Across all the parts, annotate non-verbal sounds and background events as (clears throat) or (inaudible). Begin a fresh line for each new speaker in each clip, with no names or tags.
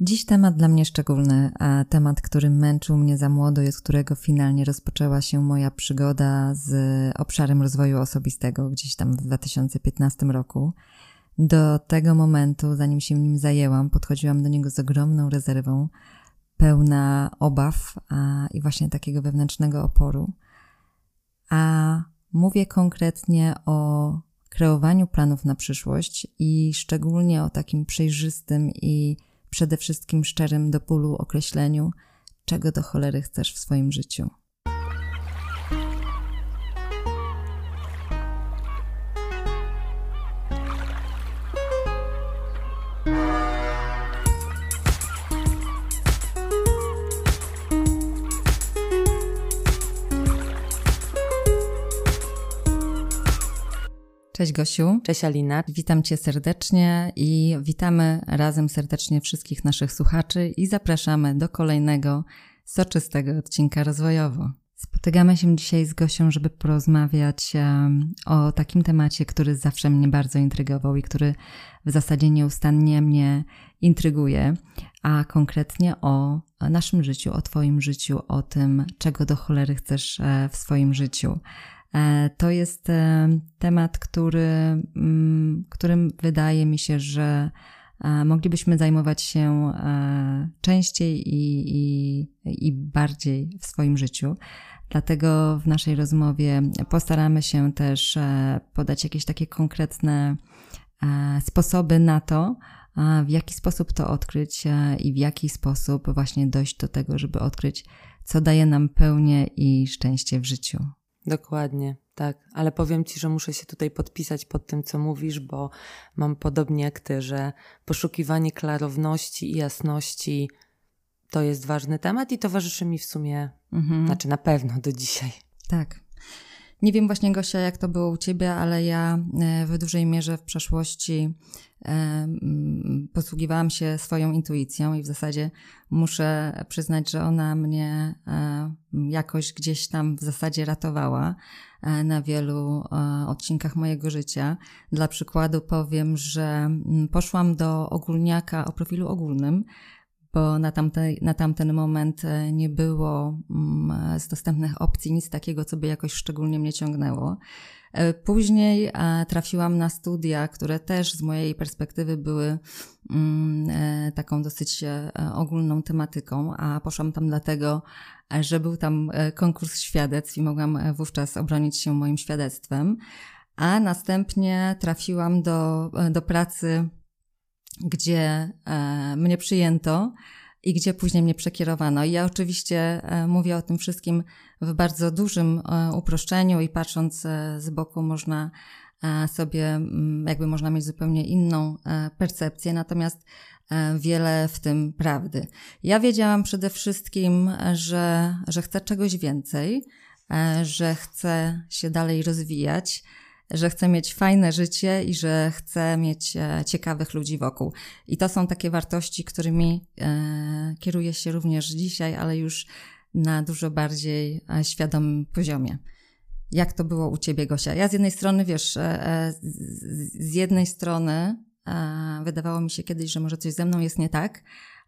Dziś temat dla mnie szczególny, a temat, który męczył mnie za młodo i którego finalnie rozpoczęła się moja przygoda z obszarem rozwoju osobistego gdzieś tam w 2015 roku. Do tego momentu, zanim się nim zajęłam, podchodziłam do niego z ogromną rezerwą, pełna obaw a, i właśnie takiego wewnętrznego oporu. A mówię konkretnie o kreowaniu planów na przyszłość i szczególnie o takim przejrzystym i przede wszystkim szczerym do bólu określeniu, czego do cholery chcesz w swoim życiu. Cześć Gosiu.
Cześć Alina.
Witam Cię serdecznie i witamy razem serdecznie wszystkich naszych słuchaczy i zapraszamy do kolejnego soczystego odcinka rozwojowo. Spotykamy się dzisiaj z Gosią, żeby porozmawiać o takim temacie, który zawsze mnie bardzo intrygował i który w zasadzie nieustannie mnie intryguje, a konkretnie o naszym życiu, o Twoim życiu, o tym, czego do cholery chcesz e, w swoim życiu. E, to jest e, temat, który, mm, którym wydaje mi się, że e, moglibyśmy zajmować się częściej i, i, i bardziej w swoim życiu. Dlatego w naszej rozmowie postaramy się też podać jakieś takie konkretne sposoby na to, w jaki sposób to odkryć i w jaki sposób właśnie dojść do tego, żeby odkryć, co daje nam pełnię i szczęście w życiu.
Dokładnie, tak. Ale powiem Ci, że muszę się tutaj podpisać pod tym, co mówisz, bo mam podobnie jak Ty, że poszukiwanie klarowności i jasności to jest ważny temat i towarzyszy mi w sumie, mhm. znaczy na pewno do dzisiaj.
Tak. Nie wiem właśnie, Gosia, jak to było u Ciebie, ale ja e, w dużej mierze w przeszłości posługiwałam się swoją intuicją i w zasadzie muszę przyznać, że ona mnie e, jakoś gdzieś tam w zasadzie ratowała e, na wielu e, odcinkach mojego życia. Dla przykładu powiem, że poszłam do ogólniaka o profilu ogólnym, bo na, tamte, na tamten moment nie było z dostępnych opcji nic takiego, co by jakoś szczególnie mnie ciągnęło. E, później e, trafiłam na studia, które też z mojej perspektywy były mm, e, taką dosyć ogólną tematyką, a poszłam tam dlatego, że był tam konkurs świadectw i mogłam wówczas obronić się moim świadectwem. A następnie trafiłam do, do pracy, gdzie mnie przyjęto i gdzie później mnie przekierowano. I ja oczywiście mówię o tym wszystkim w bardzo dużym e, uproszczeniu i patrząc e, z boku można e, sobie, mm, jakby można mieć zupełnie inną percepcję, natomiast wiele w tym prawdy. Ja wiedziałam przede wszystkim, że, że chcę czegoś więcej, że chcę się dalej rozwijać, że chcę mieć fajne życie i że chcę mieć ciekawych ludzi wokół. I to są takie wartości, którymi kieruję się również dzisiaj, ale już na dużo bardziej e, świadomym poziomie. Jak to było u ciebie, Gosia? Ja z jednej strony, wiesz, e, e, z jednej strony wydawało mi się kiedyś, że może coś ze mną jest nie tak,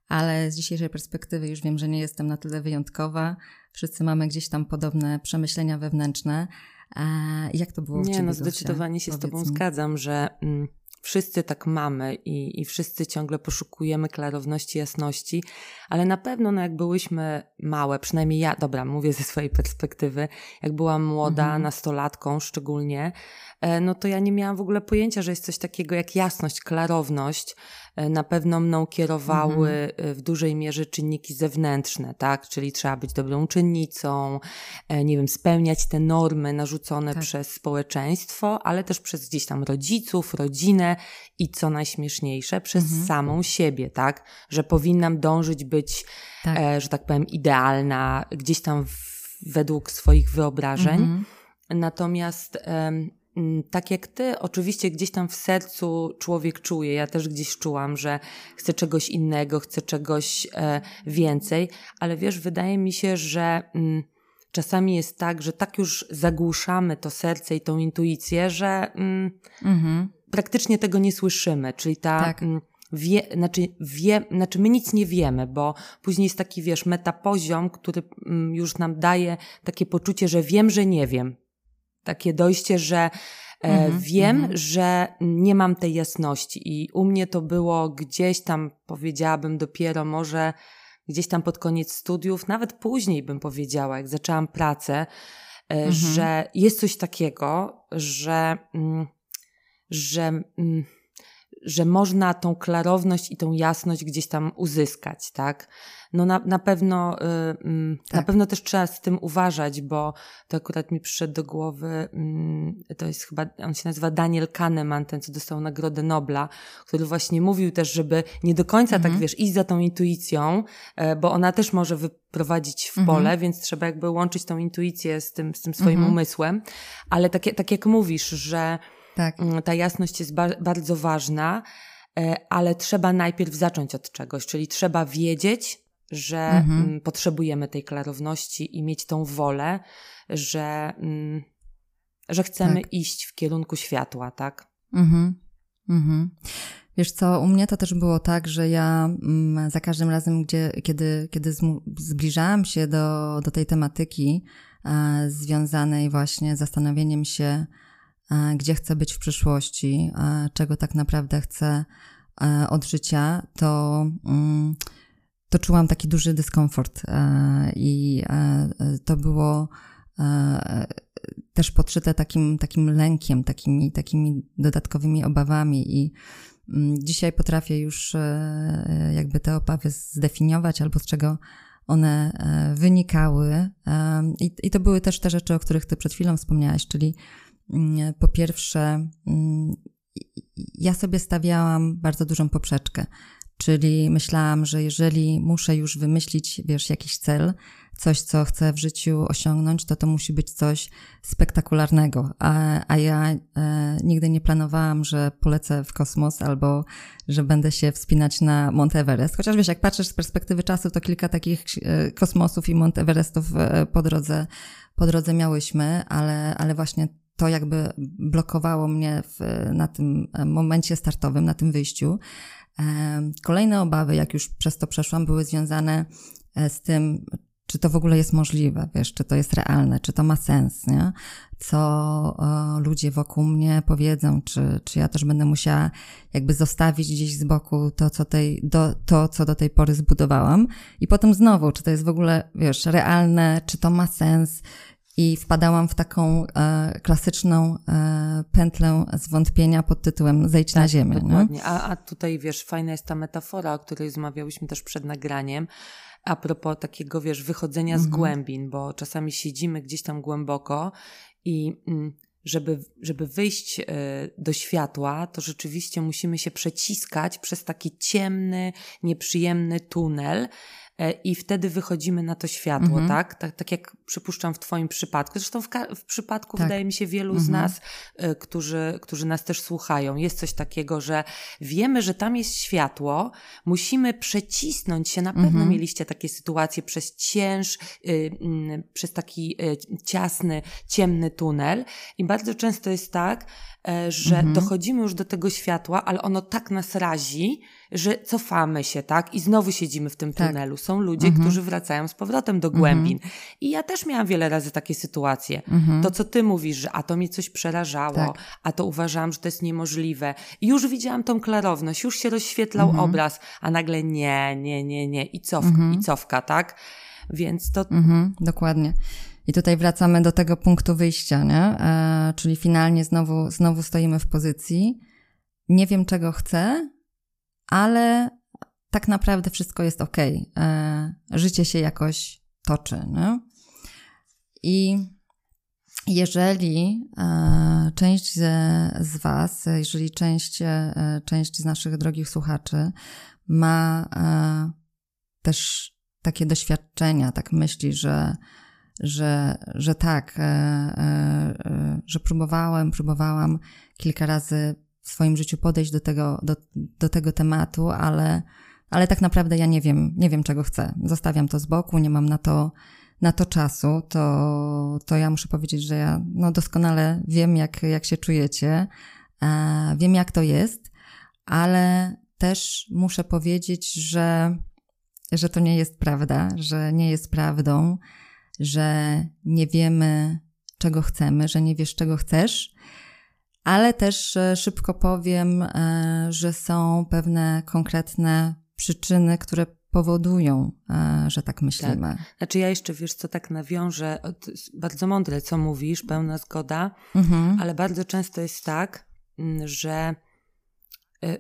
ale z dzisiejszej perspektywy już wiem, że nie jestem na tyle wyjątkowa. Wszyscy mamy gdzieś tam podobne przemyślenia wewnętrzne. Jak to było
nie, no zdecydowanie się Powiedz z tobą mi. zgadzam, że... Mm Wszyscy tak mamy i, i wszyscy ciągle poszukujemy klarowności, jasności, ale na pewno, no jak byłyśmy małe, przynajmniej ja, dobra, mówię ze swojej perspektywy, jak byłam młoda, mhm. nastolatką szczególnie, e, no to ja nie miałam w ogóle pojęcia, że jest coś takiego jak jasność, klarowność, na pewno mną kierowały mhm. E, w dużej mierze czynniki zewnętrzne, tak? Czyli trzeba być dobrą uczennicą, e, nie wiem, spełniać te normy narzucone tak. przez społeczeństwo, ale też przez gdzieś tam rodziców, rodzinę i co najśmieszniejsze, przez mhm. samą siebie, tak? Że powinnam dążyć być, tak. e, że tak powiem, idealna, gdzieś tam w, według swoich wyobrażeń. Mhm. Natomiast tak jak ty, oczywiście gdzieś tam w sercu człowiek czuje, ja też gdzieś czułam, że chcę czegoś innego, chcę czegoś e, więcej, ale wiesz, wydaje mi się, że mm, czasami jest tak, że tak już zagłuszamy to serce i tą intuicję, że mm, mhm. praktycznie tego nie słyszymy, czyli ta. Tak. Mm, wie, znaczy, wie, znaczy my nic nie wiemy, bo później jest taki, wiesz, metapoziom, który mm, już nam daje takie poczucie, że wiem, że nie wiem. Takie dojście, że mm -hmm, wiem, mm -hmm. że nie mam tej jasności i u mnie to było gdzieś tam, powiedziałabym dopiero może gdzieś tam pod koniec studiów, nawet później bym powiedziała, jak zaczęłam pracę, mm -hmm. że jest coś takiego, że, mm, że że można tą klarowność i tą jasność gdzieś tam uzyskać, tak? No na, na pewno, yy, tak. na pewno też trzeba z tym uważać, bo to akurat mi przyszedł do głowy, yy, to jest chyba, on się nazywa Daniel Kahneman, ten co dostał Nagrodę Nobla, który właśnie mówił też, żeby nie do końca tak, mhm. tak, wiesz, iść za tą intuicją, yy, bo ona też może wyprowadzić w pole, mhm. więc trzeba jakby łączyć tą intuicję z tym, z tym swoim mhm. umysłem, ale tak, tak jak mówisz, że tak. Mm, ta jasność jest ba bardzo ważna, e, ale trzeba najpierw zacząć od czegoś, czyli trzeba wiedzieć, że mhm. Mm, potrzebujemy tej klarowności i mieć tą wolę, że, mm, że chcemy tak. iść w kierunku światła, tak? Mhm.
Mhm. Wiesz co, u mnie to też było tak, że ja za każdym razem, gdzie, kiedy, kiedy zbliżałam się do, do tej tematyki e, związanej właśnie z zastanowieniem się, gdzie chcę być w przyszłości, e, czego tak naprawdę chcę e, od życia, to, mm, to czułam taki duży dyskomfort i to było też podszyte takim, takim lękiem, takimi, takimi dodatkowymi obawami i mm, dzisiaj potrafię już jakby te obawy zdefiniować albo z czego one wynikały. I, I to były też te rzeczy, o których ty przed chwilą wspomniałaś, czyli po pierwsze, mm, ja sobie stawiałam bardzo dużą poprzeczkę, czyli myślałam, że jeżeli muszę już wymyślić, wiesz, jakiś cel, coś, co chcę w życiu osiągnąć, to to musi być coś spektakularnego. A, a ja e, nigdy nie planowałam, że polecę w kosmos albo że będę się wspinać na Mount Everest. Chociaż wiesz, jak patrzysz z perspektywy czasu, to kilka takich e, kosmosów i Mount Everestów e, po drodze, po drodze miałyśmy, ale, ale właśnie to jakby blokowało mnie w, na tym momencie startowym, na tym wyjściu. Kolejne obawy, jak już przez to przeszłam, były związane e, z tym, czy to w ogóle jest możliwe, wiesz, czy to jest realne, czy to ma sens, nie? Co o, ludzie wokół mnie powiedzą, czy, czy ja też będę musiała jakby zostawić gdzieś z boku to co, tej, do, to, co do tej pory zbudowałam. I potem znowu, czy to jest w ogóle, wiesz, realne, czy to ma sens, i wpadałam w taką e, klasyczną e, pętlę zwątpienia pod tytułem zejdź tak, na ziemię.
Dokładnie. A, a tutaj wiesz, fajna jest ta metafora, o której rozmawiałyśmy też przed nagraniem, a propos takiego, wiesz, wychodzenia z mhm. głębin, bo czasami siedzimy gdzieś tam głęboko i mm, żeby, żeby wyjść y, do światła, to rzeczywiście musimy się przeciskać przez taki ciemny, nieprzyjemny tunel, E, i wtedy wychodzimy na to światło, mhm. tak? tak? Tak jak przypuszczam w Twoim przypadku. Zresztą w, w przypadku, tak. wydaje mi się, wielu mhm. z nas, y, którzy, którzy nas też słuchają, jest coś takiego, że wiemy, że tam jest światło, musimy przecisnąć się. Na pewno mhm. mieliście takie sytuacje przez cięż, y, y, przez taki ciasny, ciemny tunel. I bardzo często jest tak, E, że mhm. dochodzimy już do tego światła, ale ono tak nas razi, że cofamy się, tak? I znowu siedzimy w tym tak. tunelu. Są ludzie, mhm. którzy wracają z powrotem do mhm. głębin. Mhm. I ja też miałam wiele razy takie sytuacje. Mhm. To, co ty mówisz, że a to mnie coś przerażało, tak. a to uważałam, że to jest niemożliwe. I już widziałam tą klarowność, już się rozświetlał mhm. obraz, a nagle nie, nie, nie, nie. I cofka, i cofka, tak? Więc to...
dokładnie. I tutaj wracamy do tego punktu wyjścia, nie? E, czyli finalnie znowu, znowu stoimy w pozycji. Nie wiem, czego chcę, ale tak naprawdę wszystko jest ok. E, życie się jakoś toczy. I jeżeli e, część z, Was, jeżeli część, e, część z naszych drogich słuchaczy ma też takie doświadczenia, tak myśli, że że, że tak, że próbowałem, próbowałam kilka razy w swoim życiu podejść do tego, do, do tego tematu, ale, ale tak naprawdę ja nie wiem, nie wiem czego chcę. Zostawiam to z boku, nie mam na to, na to czasu, to, to ja muszę powiedzieć, że ja no doskonale wiem, jak, jak się czujecie, wiem, jak to jest, ale też muszę powiedzieć, że, że to nie jest prawda, że nie jest prawdą, że nie wiemy, czego chcemy, że nie wiesz, czego chcesz, ale też e, szybko powiem, e, że są pewne konkretne przyczyny, które powodują, e, że tak myślimy.
Tak. Znaczy ja jeszcze, wiesz co, tak nawiążę, bardzo mądre, co mówisz, pełna zgoda, mhm. ale bardzo często jest tak, mm, że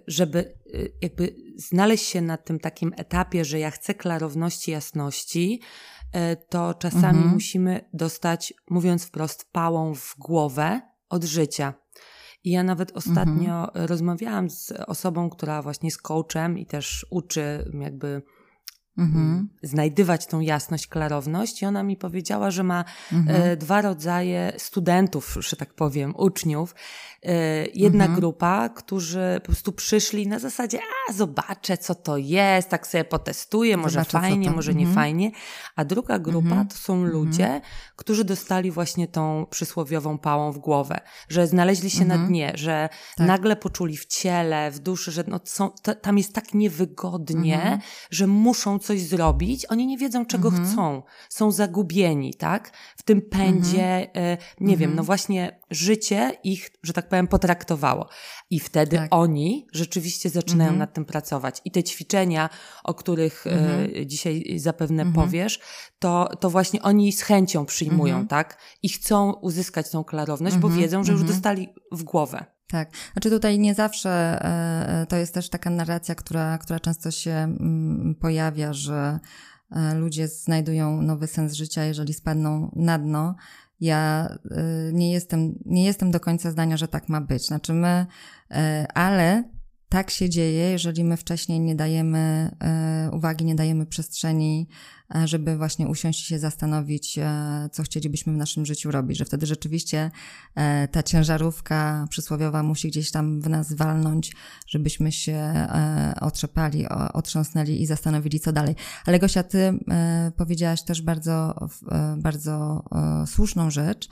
żeby jakby znaleźć się na tym takim etapie, że ja chcę klarowności, jasności, to czasami mhm. musimy dostać, mówiąc wprost, pałą w głowę od życia. I ja nawet ostatnio mhm. rozmawiałam z osobą, która właśnie jest coachem i też uczy jakby mhm. znajdywać tą jasność, klarowność. I ona mi powiedziała, że ma mhm. e, dwa rodzaje studentów, że tak powiem, uczniów. E, jedna mhm. grupa, którzy po prostu przyszli na zasadzie, a zobaczę, co to jest, tak sobie potestuję, może zobaczę, fajnie, może nie mhm. fajnie. A druga grupa mhm. to są ludzie, którzy dostali właśnie tą przysłowiową pałą w głowę, że znaleźli się na dnie, że tak. nagle poczuli w ciele, w duszy, że no, są, to, tam jest tak niewygodnie, że muszą coś zrobić, oni nie wiedzą, czego mhm. chcą. Są zagubieni, tak? W tym pędzie, mhm. nie wiem, no właśnie życie ich, że tak powiem, potraktowało. I wtedy tak. oni rzeczywiście zaczynają mhm. nad tym pracować. I te ćwiczenia, o których e, mhm. dzisiaj zapewne mhm. powiesz, to, to właśnie oni z chęcią przyjmują, mhm. tak? I chcą uzyskać tą klarowność, bo mhm. wiedzą, że już mhm. dostali w głowę.
Tak. Znaczy tutaj nie zawsze e, to jest też taka narracja, która, która często się mm, pojawia, że e, ludzie znajdują nowy sens życia, jeżeli spadną na dno. Ja e, nie jestem, nie jestem do końca zdania, że tak ma być. Znaczy my, ale tak się dzieje, jeżeli my wcześniej nie dajemy uwagi, nie dajemy przestrzeni E, żeby właśnie usiąść i się zastanowić, e, co chcielibyśmy w naszym życiu robić, że wtedy rzeczywiście e, ta ciężarówka przysłowiowa musi gdzieś tam w nas walnąć, żebyśmy się otrzepali, otrząsnęli i zastanowili, co dalej. Ale Gosia, ty powiedziałaś też bardzo, bardzo słuszną rzecz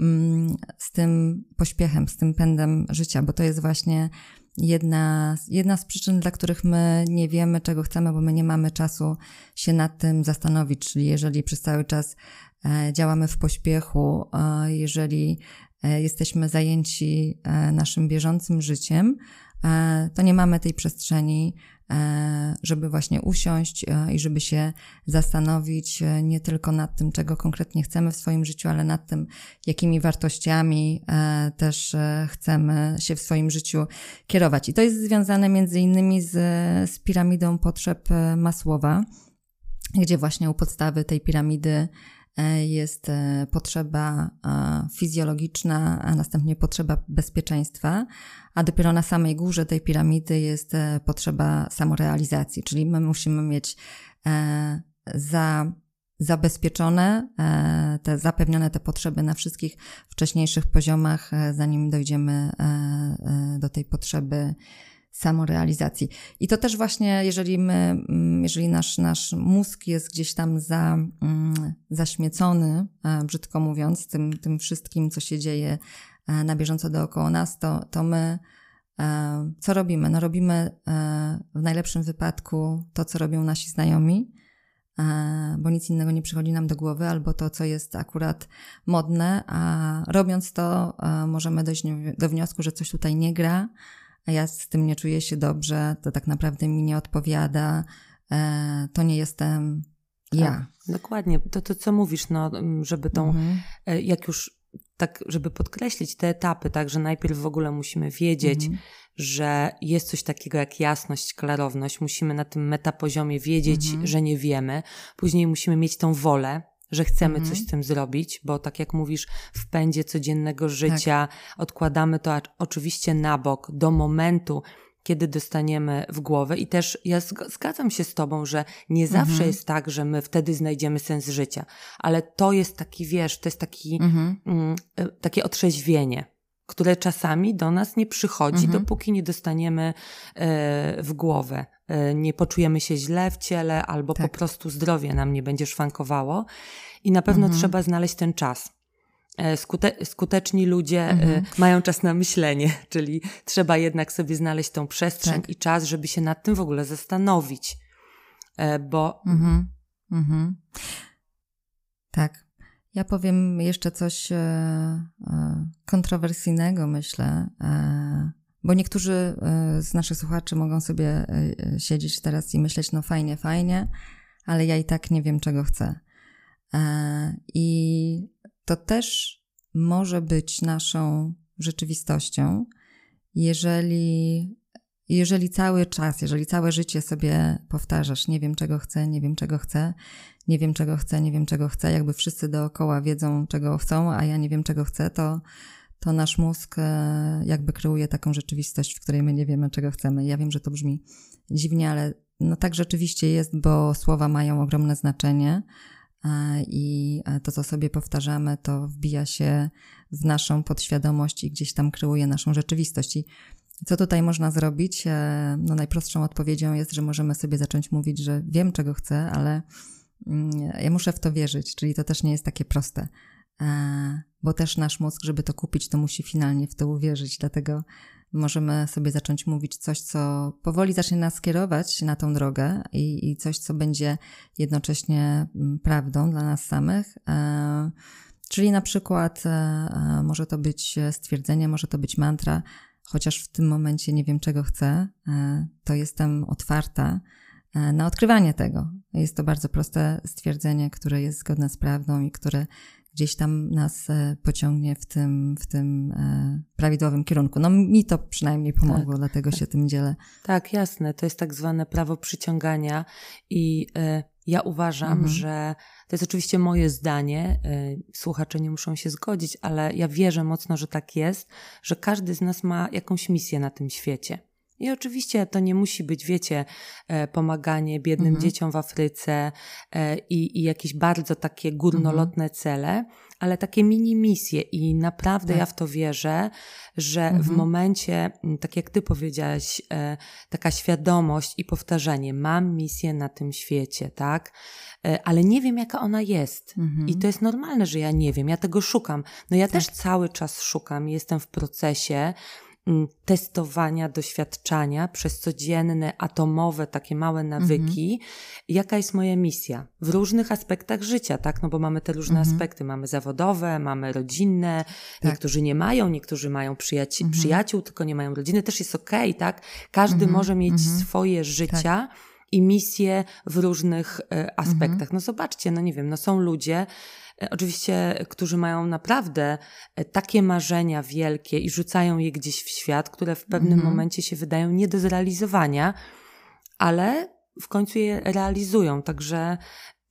mm, z tym pośpiechem, z tym pędem życia, bo to jest właśnie jedna, jedna z przyczyn, dla których my nie wiemy, czego chcemy, bo my nie mamy czasu się nad tym zastanowić. Czyli jeżeli przez cały czas e, działamy w pośpiechu, jeżeli e, jesteśmy zajęci e, naszym bieżącym życiem, to nie mamy tej przestrzeni E, żeby właśnie usiąść e, i żeby się zastanowić e, nie tylko nad tym, czego konkretnie chcemy w swoim życiu, ale nad tym, jakimi wartościami też chcemy się w swoim życiu kierować. I to jest związane między innymi z, z piramidą potrzeb Masłowa, gdzie właśnie u podstawy tej piramidy jest potrzeba fizjologiczna, a następnie potrzeba bezpieczeństwa, a dopiero na samej górze tej piramidy jest e, potrzeba samorealizacji, czyli my musimy mieć e, za zabezpieczone, e, te zapewnione te potrzeby na wszystkich wcześniejszych poziomach, zanim dojdziemy do tej potrzeby samorealizacji. I to też właśnie, jeżeli my, mm, jeżeli nasz, nasz mózg jest gdzieś tam za, mm, zaśmiecony, brzydko mówiąc, tym, tym wszystkim, co się dzieje E, na bieżąco dookoła nas, to, to my e, co robimy? No robimy e, w najlepszym wypadku to, co robią nasi znajomi, bo nic innego nie przychodzi nam do głowy, albo to, co jest akurat modne, a robiąc to, możemy dojść do wniosku, że coś tutaj nie gra, a ja z tym nie czuję się dobrze, to tak naprawdę mi nie odpowiada, to nie jestem ja. Tak,
dokładnie. To, to, co mówisz, no, żeby tą, mhm. jak już tak, żeby podkreślić te etapy, tak, że najpierw w ogóle musimy wiedzieć, mhm. że jest coś takiego jak jasność, klarowność, musimy na tym metapoziomie wiedzieć, mhm. że nie wiemy, później musimy mieć tą wolę, że chcemy mhm. coś z tym zrobić, bo tak jak mówisz, w pędzie codziennego życia tak. odkładamy to oczywiście na bok do momentu, kiedy dostaniemy w głowę. I też ja zgadzam się z Tobą, że nie zawsze mhm. jest tak, że my wtedy znajdziemy sens życia, ale to jest taki, wiesz, to jest taki, mhm. mm, e, takie otrzeźwienie, które czasami do nas nie przychodzi, mhm. dopóki nie dostaniemy e, w głowę. E, nie poczujemy się źle w ciele, albo tak. po prostu zdrowie nam nie będzie szwankowało. I na pewno mhm. trzeba znaleźć ten czas e, skute skuteczni ludzie mhm. mają czas na myślenie, (laughs) czyli trzeba jednak sobie znaleźć tą przestrzeń tak. i czas, żeby się nad tym w ogóle zastanowić. Bo. Mhm. Mhm.
Tak. Ja powiem jeszcze coś kontrowersyjnego, myślę bo niektórzy e, z naszych słuchaczy mogą sobie e, siedzieć teraz i myśleć, no fajnie, fajnie, ale ja i tak nie wiem, czego chcę. E, I to też może być naszą rzeczywistością, jeżeli, jeżeli cały czas, jeżeli całe życie sobie powtarzasz, nie wiem, czego chcę, nie wiem, czego chcę, nie wiem, czego chcę, nie wiem, czego chcę, jakby wszyscy dookoła wiedzą, czego chcą, a ja nie wiem, czego chcę, to to nasz mózg e, jakby kreuje taką rzeczywistość, w której my nie wiemy, czego chcemy. Ja wiem, że to brzmi dziwnie, ale no tak rzeczywiście jest, bo słowa mają ogromne znaczenie e, i e, to, co sobie powtarzamy, to wbija się w naszą podświadomość i gdzieś tam kreuje naszą rzeczywistość. I co tutaj można zrobić? No najprostszą odpowiedzią jest, że możemy sobie zacząć mówić, że wiem, czego chcę, ale mm, ja muszę w to wierzyć, czyli to też nie jest takie proste bo też nasz mózg, żeby to kupić, to musi finalnie w to uwierzyć. Dlatego możemy sobie zacząć mówić coś, co powoli zacznie nas kierować na tą drogę i, i coś, co będzie jednocześnie mm, prawdą dla nas samych. E, czyli na przykład e, e, może to być stwierdzenie, może to być mantra, chociaż w tym momencie nie wiem, czego chcę, to jestem otwarta na odkrywanie tego. Jest to bardzo proste stwierdzenie, które jest zgodne z prawdą i które gdzieś tam nas e, pociągnie w tym, w tym e, prawidłowym kierunku. No mi to przynajmniej pomogło, tak, dlatego tak. się tym dzielę.
Tak, jasne. To jest tak zwane prawo przyciągania i y, ja uważam, mhm. że to jest oczywiście moje zdanie, y, słuchacze nie muszą się zgodzić, ale ja wierzę mocno, że tak jest, że każdy z nas ma jakąś misję na tym świecie. I oczywiście to nie musi być, wiecie, e, pomaganie biednym mhm. dzieciom w Afryce e, i, i, jakieś bardzo takie górnolotne mhm. cele, ale takie mini misje. I naprawdę tak. ja w to wierzę, że mhm. w momencie, tak jak ty powiedziałaś, e, taka świadomość i powtarzanie, mam misję na tym świecie, tak? ale nie wiem, jaka ona jest. Mhm. I to jest normalne, że ja nie wiem, ja tego szukam. No ja tak. też cały czas szukam, jestem w procesie. Testowania, doświadczania przez codzienne, atomowe, takie małe nawyki, mhm. jaka jest moja misja w różnych aspektach życia, tak? No bo mamy te różne mhm. aspekty. Mamy zawodowe, mamy rodzinne, tak. niektórzy nie mają, niektórzy mają przyjaci mhm. przyjaciół, tylko nie mają rodziny, też jest okej, okay, tak? Każdy mhm. może mieć mhm. swoje życia. Tak i misje w różnych e, aspektach. Mhm. No zobaczcie, no nie wiem, no są ludzie, oczywiście, którzy mają naprawdę e, takie marzenia wielkie i rzucają je gdzieś w świat, które w pewnym mhm. momencie się wydają nie do zrealizowania, ale w końcu je realizują. Także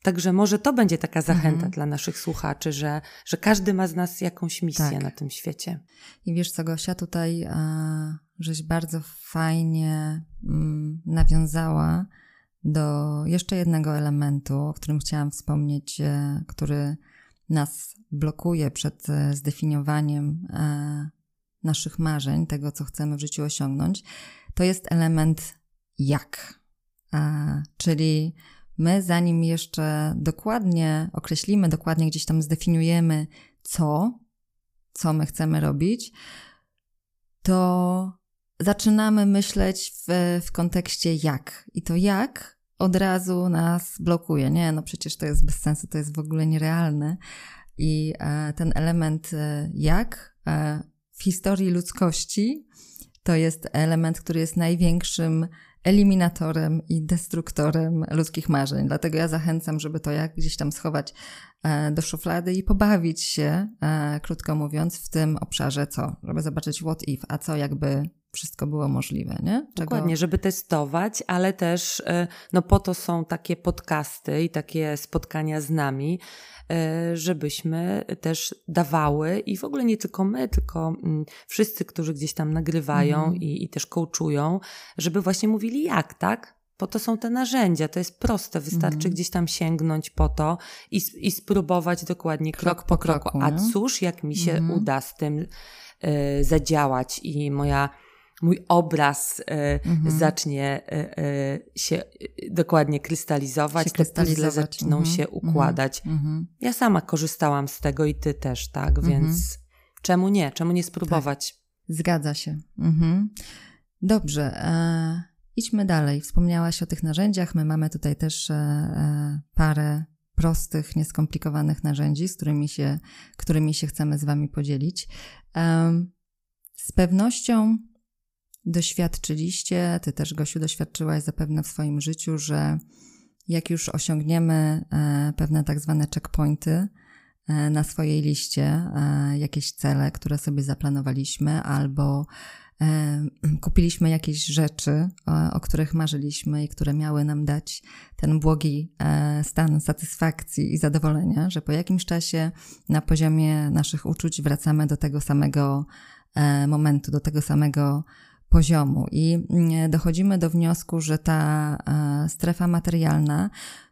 Także może to będzie taka zachęta mhm. dla naszych słuchaczy, że, że każdy ma z nas jakąś misję tak. na tym świecie.
I wiesz co, Gosia, tutaj a, żeś bardzo fajnie mm, nawiązała do jeszcze jednego elementu, o którym chciałam wspomnieć, e, który nas blokuje przed e, zdefiniowaniem e, naszych marzeń, tego, co chcemy w życiu osiągnąć, to jest element jak. E, czyli my, zanim jeszcze dokładnie określimy, dokładnie gdzieś tam zdefiniujemy, co, co my chcemy robić, to zaczynamy myśleć w, w kontekście jak. I to jak od razu nas blokuje. Nie, no przecież to jest bez sensu, to jest w ogóle nierealne. I e, ten element e, jak e, w historii ludzkości to jest element, który jest największym eliminatorem i destruktorem ludzkich marzeń. Dlatego ja zachęcam, żeby to jak gdzieś tam schować do szuflady i pobawić się, krótko mówiąc, w tym obszarze co? Żeby zobaczyć what if, a co jakby wszystko było możliwe, nie?
Czego... Dokładnie, żeby testować, ale też y, no po to są takie podcasty i takie spotkania z nami, y, żebyśmy też dawały i w ogóle nie tylko my, tylko mm, wszyscy, którzy gdzieś tam nagrywają mhm. i, i też coachują, żeby właśnie mówili jak, tak? Po to są te narzędzia, to jest proste, wystarczy mhm. gdzieś tam sięgnąć po to i, i spróbować dokładnie krok, krok po kroku. A cóż, jak mi się mhm. uda z tym y, zadziałać i moja mój obraz mhm. zacznie się dokładnie krystalizować, się te puzzle zaczną mhm. się układać. Mhm. Ja sama korzystałam z tego i ty też, tak? Więc mhm. czemu nie? Czemu nie spróbować? Tak.
Zgadza się. Mhm. Dobrze. E, idźmy dalej. Wspomniałaś o tych narzędziach. My mamy tutaj też e, e, parę prostych, nieskomplikowanych narzędzi, z którymi się, którymi się chcemy z Wami podzielić. E, z pewnością doświadczyliście, Ty też, Gosiu, doświadczyłaś zapewne w swoim życiu, że jak już osiągniemy e, pewne tak zwane checkpointy, e, na swojej liście e, jakieś cele, które sobie zaplanowaliśmy, albo (clears throat) kupiliśmy jakieś rzeczy, o, których marzyliśmy i które miały nam dać ten błogi stan satysfakcji i zadowolenia, że po jakimś czasie na poziomie naszych uczuć wracamy do tego samego momentu, do tego samego poziomu i mm, dochodzimy do wniosku, że ta e, strefa materialna,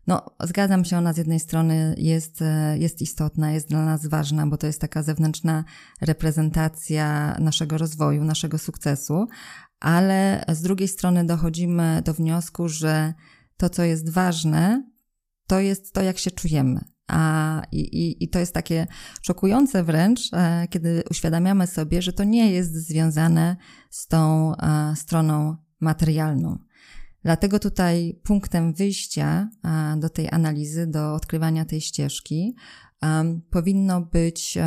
no zgadzam się, ona z jednej strony jest, e, jest istotna, jest dla nas ważna, bo to jest taka zewnętrzna reprezentacja naszego rozwoju, naszego sukcesu, ale z drugiej strony dochodzimy do wniosku, że to, co jest ważne, to jest to, jak się czujemy. A, i, I to jest takie szokujące wręcz, e, kiedy uświadamiamy sobie, że to nie jest związane z tą e, stroną materialną. Dlatego tutaj punktem wyjścia e, do tej analizy, do odkrywania tej ścieżki, powinno być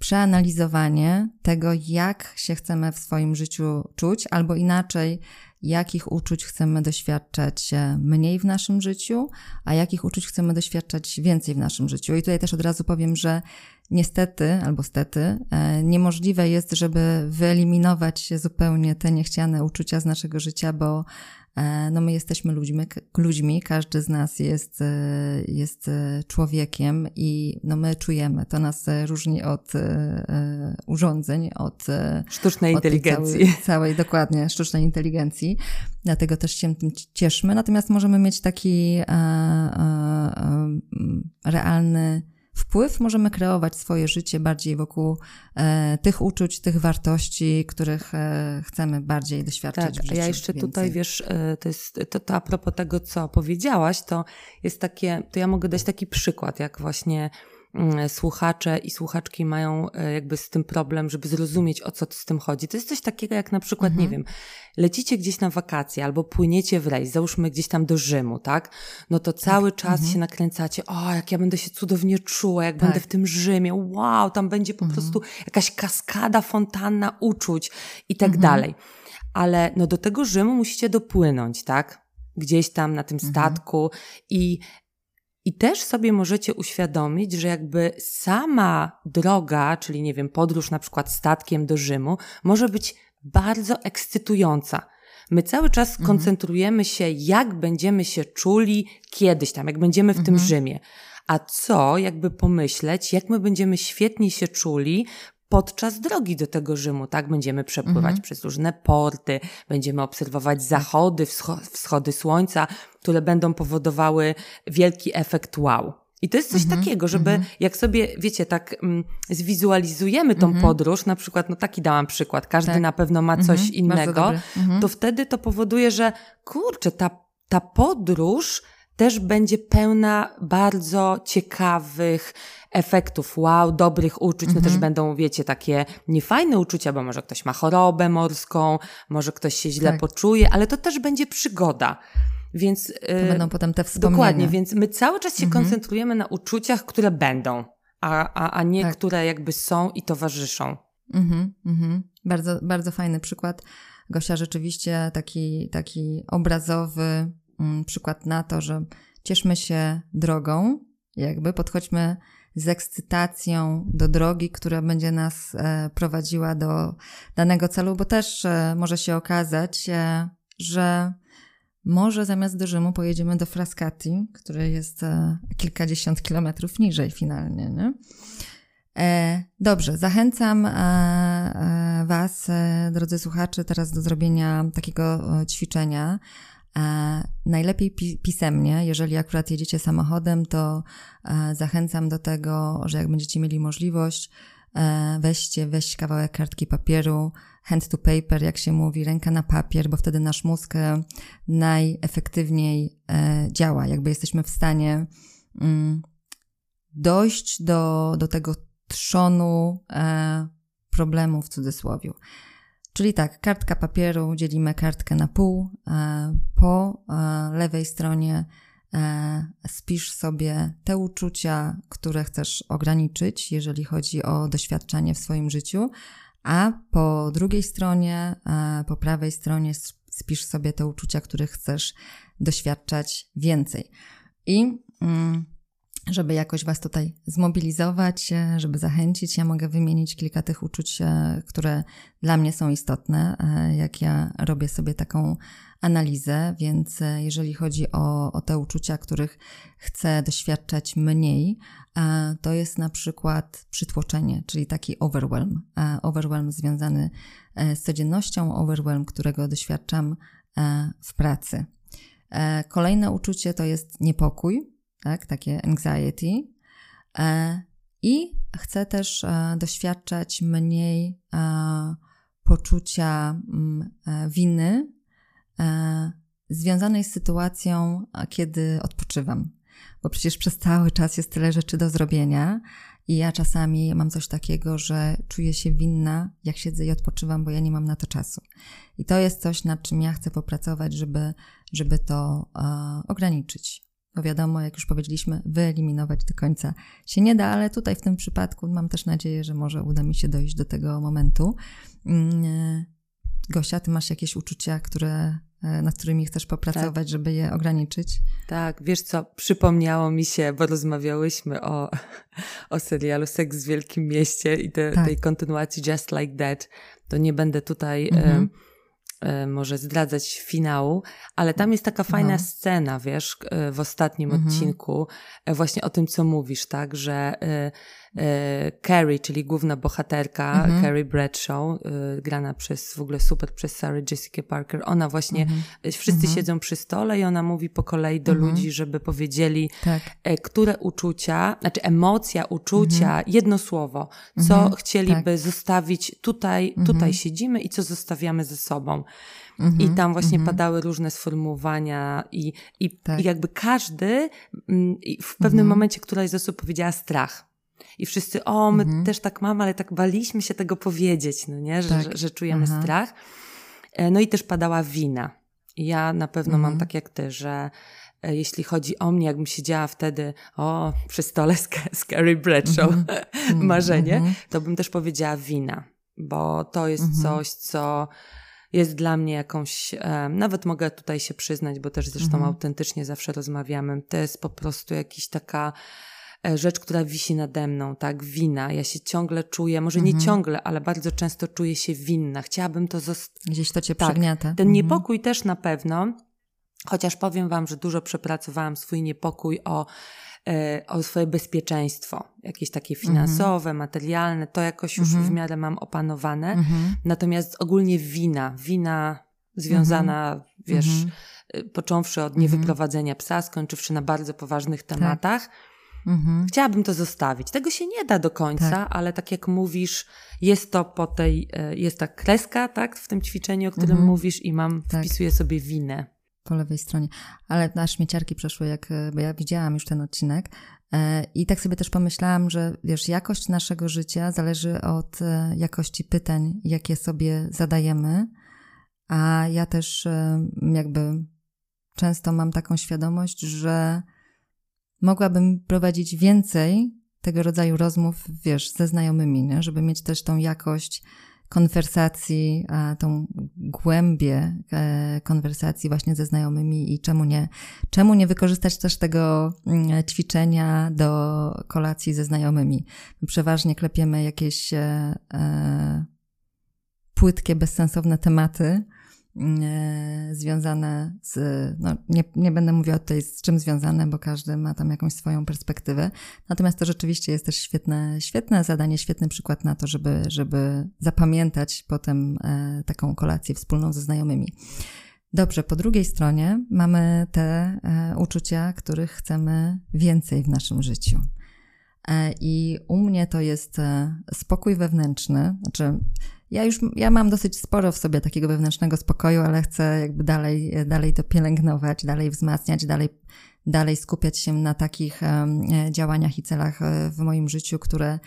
przeanalizowanie tego, jak się chcemy w swoim życiu czuć, albo inaczej, jakich uczuć chcemy doświadczać mniej w naszym życiu, a jakich uczuć chcemy doświadczać więcej w naszym życiu. I tutaj też od razu powiem, że niestety albo stety e, niemożliwe jest, żeby wyeliminować zupełnie te niechciane uczucia z naszego życia, bo no my jesteśmy ludźmi, ludźmi, każdy z nas jest, e, jest e, człowiekiem i no my czujemy. To nas różni od urządzeń, od
sztucznej od inteligencji.
Całej, (laughs) całej, dokładnie, sztucznej inteligencji. Dlatego też się tym cieszmy. Natomiast możemy mieć taki realny wpływ, możemy kreować swoje życie bardziej wokół e, tych uczuć, tych wartości, których e, chcemy bardziej doświadczać
tak,
w życiu.
Ja jeszcze więcej. tutaj, wiesz, e, to jest to, to a propos tego, co powiedziałaś, to jest takie, to ja mogę dać taki przykład, jak właśnie słuchacze i słuchaczki mają e, jakby z tym problem, żeby zrozumieć, o co z tym chodzi. To jest coś takiego jak na przykład, mhm. nie wiem, lecicie gdzieś na wakacje albo płyniecie w rejs, załóżmy gdzieś tam do Rzymu, tak? No to cały tak. czas mhm. się nakręcacie, o, jak ja będę się cudownie czuła, jak tak. będę w tym Rzymie, wow, tam będzie po mhm. prostu jakaś kaskada, fontanna uczuć i tak mhm. dalej. Ale no do tego Rzymu musicie dopłynąć, tak? Gdzieś tam na tym mhm. statku i i też sobie możecie uświadomić, że jakby sama droga, czyli nie wiem, podróż na przykład statkiem do Rzymu, może być bardzo ekscytująca. My cały czas mhm. koncentrujemy się, jak będziemy się czuli kiedyś tam, jak będziemy w mhm. tym Rzymie. A co, jakby pomyśleć, jak my będziemy świetnie się czuli podczas drogi do tego Rzymu, tak? Będziemy przepływać mhm. przez różne porty, będziemy obserwować tak. zachody, wschody słońca, które będą powodowały wielki efekt wow. I to jest coś mhm, takiego, żeby mhm. jak sobie, wiecie, tak mm, zwizualizujemy tą mhm. podróż, na przykład, no taki dałam przykład, każdy tak. na pewno ma coś mhm, innego, to wtedy to powoduje, że kurczę, ta, ta podróż też będzie pełna bardzo ciekawych efektów wow, dobrych uczuć. No też mhm. będą, wiecie, takie niefajne uczucia, bo może ktoś ma chorobę morską, może ktoś się źle tak. poczuje, ale to też będzie przygoda. Więc
to y, będą potem te wspomnienia.
Dokładnie, więc my cały czas się mhm. koncentrujemy na uczuciach, które będą, a, a, a nie tak. które jakby są i towarzyszą.
Mhm, mhm. Bardzo, bardzo fajny przykład. Gosia rzeczywiście taki, taki obrazowy mm, przykład na to, że cieszmy się drogą, jakby podchodźmy z ekscytacją do drogi, która będzie nas e, prowadziła do danego celu, bo też e, może się okazać, e, że może zamiast do Rzymu pojedziemy do Frascati, który jest kilkadziesiąt kilometrów niżej finalnie. Nie? Dobrze, zachęcam Was, drodzy słuchacze, teraz do zrobienia takiego ćwiczenia. E, najlepiej pisemnie, jeżeli akurat jedziecie samochodem, to e, zachęcam do tego, że jak będziecie mieli możliwość, e, weźcie, weź kawałek kartki papieru, hand to paper, jak się mówi, ręka na papier, bo wtedy nasz mózg najefektywniej działa. Jakby jesteśmy w stanie mm, dojść do, do tego trzonu problemu w cudzysłowie. Czyli tak, kartka papieru, dzielimy kartkę na pół. Po lewej stronie spisz sobie te uczucia, które chcesz ograniczyć, jeżeli chodzi o doświadczenie w swoim życiu, a po drugiej stronie, po prawej stronie spisz sobie te uczucia, których chcesz doświadczać więcej. I mm, żeby jakoś Was tutaj zmobilizować, e, żeby zachęcić, ja mogę wymienić kilka tych uczuć, e, które dla mnie są istotne, e, jak ja robię sobie taką analizę, więc jeżeli chodzi o, o te uczucia, których chcę doświadczać mniej, to jest na przykład przytłoczenie, czyli taki overwhelm. Overwhelm związany z codziennością, overwhelm, którego doświadczam w pracy. Kolejne uczucie to jest niepokój, tak, takie anxiety. E, I chcę też e, doświadczać mniej e, poczucia mm, winy związanej z sytuacją, kiedy odpoczywam. Bo przecież przez cały czas jest tyle rzeczy do zrobienia, i ja czasami mam coś takiego, że czuję się winna, jak siedzę i odpoczywam, bo ja nie mam na to czasu. I to jest coś, nad czym ja chcę popracować, żeby, żeby to uh, ograniczyć. Bo wiadomo, jak już powiedzieliśmy, wyeliminować do końca się nie da, ale tutaj w tym przypadku mam też nadzieję, że może uda mi się dojść do tego momentu. Mm, e, Gosia, ty masz jakieś uczucia, które, e, nad którymi chcesz popracować, tak. żeby je ograniczyć?
Tak, wiesz co, przypomniało mi się, bo rozmawiałyśmy o, (laughs) o serialu Seks w Wielkim Mieście i te, tak. tej kontynuacji Just Like That. To nie będę tutaj... Mhm. E, może zdradzać finału, ale tam jest taka fajna no. scena, wiesz, e, w ostatnim mhm. odcinku, e, właśnie o tym, co mówisz, tak, że Carrie, czyli główna bohaterka, mhm. Carrie Bradshaw, e, grana przez, w ogóle super przez Sarah Jessica Parker, ona właśnie, mhm. E, wszyscy mhm. siedzą przy stole i ona mówi po kolei do mhm. ludzi, żeby powiedzieli, tak. które uczucia, znaczy emocja, uczucia, mhm. jedno słowo, co mhm. chcieliby tak. zostawić tutaj, tutaj siedzimy i co zostawiamy ze sobą. I tam właśnie padały różne sformułowania i, i, tak. i jakby każdy mm, w pewnym momencie któraś z osób powiedziała strach. I wszyscy, o, my mhm. też tak mamy, ale tak baliśmy się tego powiedzieć, no nie, że, tak. że, że, czujemy Aha. strach. E, no i też padała wina. Ja na pewno mhm. mam tak jak ty, że e, jeśli chodzi o mnie, jakbym siedziała wtedy o, przy stole z, z Carrie Bradshaw, mhm. marzenie, mhm. to bym też powiedziała wina, bo to jest mhm. coś, co jest dla mnie jakąś, e, nawet mogę tutaj się przyznać, bo też zresztą mhm. autentycznie zawsze rozmawiamy, to jest po prostu jakiś taka rzecz, która wisi nade mną, tak, wina. Ja się ciągle czuję, może mhm. nie ciągle, ale bardzo często czuję się winna. Chciałabym to zostać.
Gdzieś to cię tak, przygniata.
Ten mhm. niepokój też na pewno, chociaż powiem wam, że dużo przepracowałam swój niepokój o e, o swoje bezpieczeństwo, jakieś takie mhm. finansowe, materialne, to jakoś już mhm. w miarę mam opanowane. Mhm. Natomiast ogólnie wina, wina związana, wiesz. E, począwszy od niewyprowadzenia psa, skończywszy na bardzo poważnych tak. tematach. Tak Mhm. Chciałabym to zostawić. Tego się nie da do końca, tak. ale tak jak mówisz, jest to po tej, e, jest ta kreska, tak, w tym ćwiczeniu, o którym mhm. mówisz i mam, tak. wpisuję sobie winę.
Po lewej stronie. Ale na śmieciarki przeszły, jak, e, bo ja widziałam już ten odcinek e, i tak sobie też pomyślałam, że wiesz, jakość naszego życia zależy od jakości pytań, jakie sobie zadajemy, a ja też jakby często mam taką świadomość, że mogłabym prowadzić więcej tego rodzaju rozmów, wiesz, ze znajomymi, nie? żeby mieć też tą jakość konwersacji, tą głębię e, konwersacji właśnie ze znajomymi i czemu nie, czemu nie wykorzystać też tego mm, ćwiczenia do kolacji ze znajomymi. Przeważnie klepiemy jakieś e, e, płytkie, bezsensowne tematy, związane z, no nie, nie będę mówiła tutaj z czym związane, bo każdy ma tam jakąś swoją perspektywę. Natomiast to rzeczywiście jest też świetne, świetne zadanie, świetny przykład na to, żeby, żeby zapamiętać potem e, taką kolację wspólną ze znajomymi. Dobrze, po drugiej stronie mamy te e, uczucia, których chcemy więcej w naszym życiu. I u mnie to jest spokój wewnętrzny. Znaczy, ja już ja mam dosyć sporo w sobie takiego wewnętrznego spokoju, ale chcę jakby dalej, dalej to pielęgnować, dalej wzmacniać, dalej, dalej skupiać się na takich działaniach i celach w moim życiu, które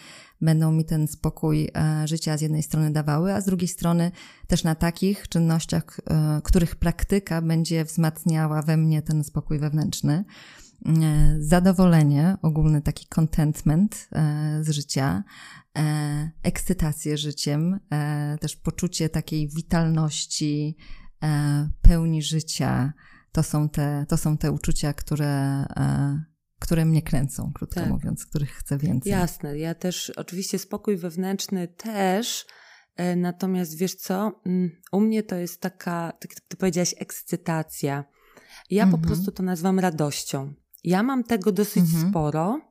będą mi ten spokój e, życia z jednej strony dawały, a z drugiej strony też na takich czynnościach, e, których praktyka będzie wzmacniała we mnie ten spokój wewnętrzny. E, zadowolenie, ogólny taki contentment z życia, ekscytację życiem, też poczucie takiej witalności, pełni życia. To są te, to są te uczucia, które które mnie kręcą, krótko tak. mówiąc, których chcę więcej.
Jasne, ja też, oczywiście spokój wewnętrzny też, e, natomiast wiesz co, mm, u mnie to jest taka, tak jak ty powiedziałaś, ekscytacja. Ja mhm. po prostu to nazywam radością. Ja mam tego dosyć mhm. sporo,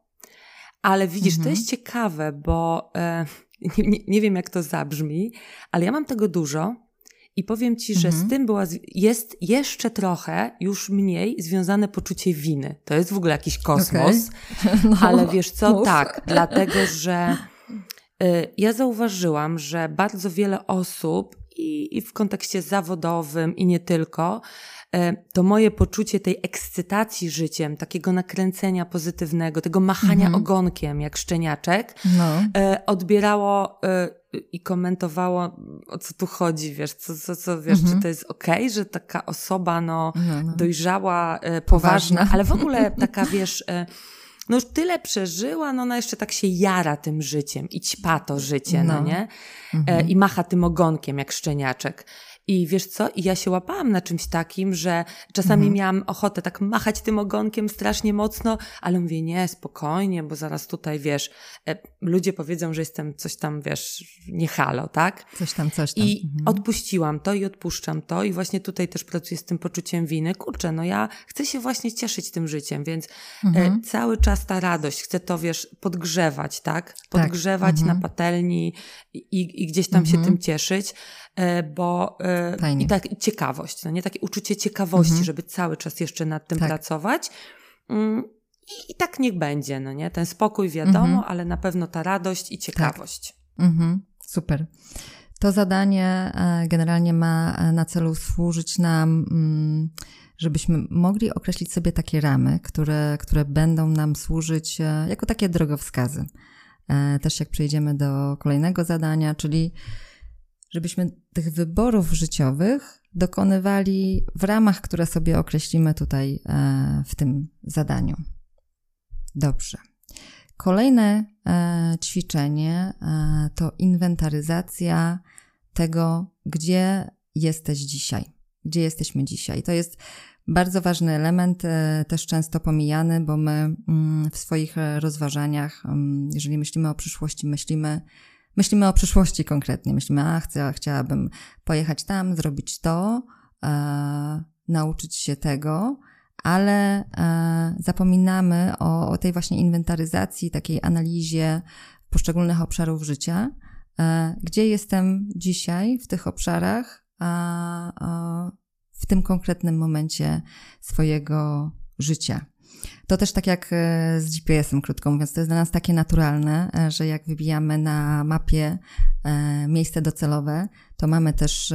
ale widzisz, mhm. to jest ciekawe, bo e, (laughs) nie, nie, wiem, jak to zabrzmi, ale ja mam tego dużo, i powiem ci, że mhm. z tym była, jest jeszcze trochę, już mniej związane poczucie winy. To jest w ogóle jakiś kosmos. Okay. (laughs) No, ale wiesz co? Mów. Tak, dlatego że y, ja zauważyłam, że bardzo wiele osób i, i w kontekście zawodowym i nie tylko, E, to moje poczucie tej ekscytacji życiem, takiego nakręcenia pozytywnego, tego machania mhm. ogonkiem jak szczeniaczek, no. E, odbierało e, i komentowało, o co tu chodzi, wiesz, co, co, co wiesz, mhm. czy to jest okej, okay, że taka osoba, no, no. dojrzała, poważna, poważna, ale w ogóle (laughs) taka, wiesz, no już tyle przeżyła, no ona jeszcze tak się jara tym życiem i ćpa to życie, no, no nie? Mhm. I macha tym ogonkiem jak szczeniaczek. I wiesz co? I ja się łapałam na czymś takim, że czasami mhm. miałam ochotę tak machać tym ogonkiem strasznie mocno, ale mówię, nie, spokojnie, bo zaraz tutaj, wiesz, e, ludzie powiedzą, że jestem coś tam, wiesz, nie halo, tak?
Coś tam, coś tam.
I mhm. odpuściłam to i odpuszczam to i właśnie tutaj też pracuję z tym poczuciem winy. Kurczę, no ja chcę się właśnie cieszyć tym życiem, więc e, mhm. cały czas ta radość, chcę to, wiesz, podgrzewać, tak? tak. Podgrzewać tak. na patelni i, i gdzieś tam się mhm. tym cieszyć. E, bo e, Fajnie. i tak ciekawość, no nie takie uczucie ciekawości, mhm. żeby cały czas jeszcze nad tym tak. pracować. Mm, I, I, tak niech będzie, no nie? Ten spokój wiadomo, mhm. ale na pewno ta radość i tak. ciekawość.
Tak. Mhm. Super. To zadanie e, generalnie ma na celu służyć nam, mm, żebyśmy mogli określić sobie takie ramy, które, które będą nam służyć jako takie drogowskazy. Też jak przejdziemy do kolejnego zadania, czyli żebyśmy tych wyborów życiowych dokonywali w ramach, które sobie określimy tutaj e, w tym zadaniu. Dobrze. Kolejne e, ćwiczenie e, to inwentaryzacja tego, gdzie jesteś dzisiaj, gdzie jesteśmy dzisiaj. To jest bardzo ważny element, też często pomijany, bo my mm, w swoich rozważaniach, mm, jeżeli myślimy o przyszłości, myślimy myślimy o przyszłości konkretnie. Myślimy, a chcę, chciałabym pojechać tam, zrobić to, e, nauczyć się tego, ale e, zapominamy o, o, tej właśnie inwentaryzacji, takiej analizie poszczególnych obszarów życia. E, gdzie jestem dzisiaj w tych obszarach, a, a w tym konkretnym momencie swojego życia. To też tak jak e, z GPS-em, krótko mówiąc, to jest dla nas takie naturalne, e, że jak wybijamy na mapie e, miejsce docelowe, to mamy też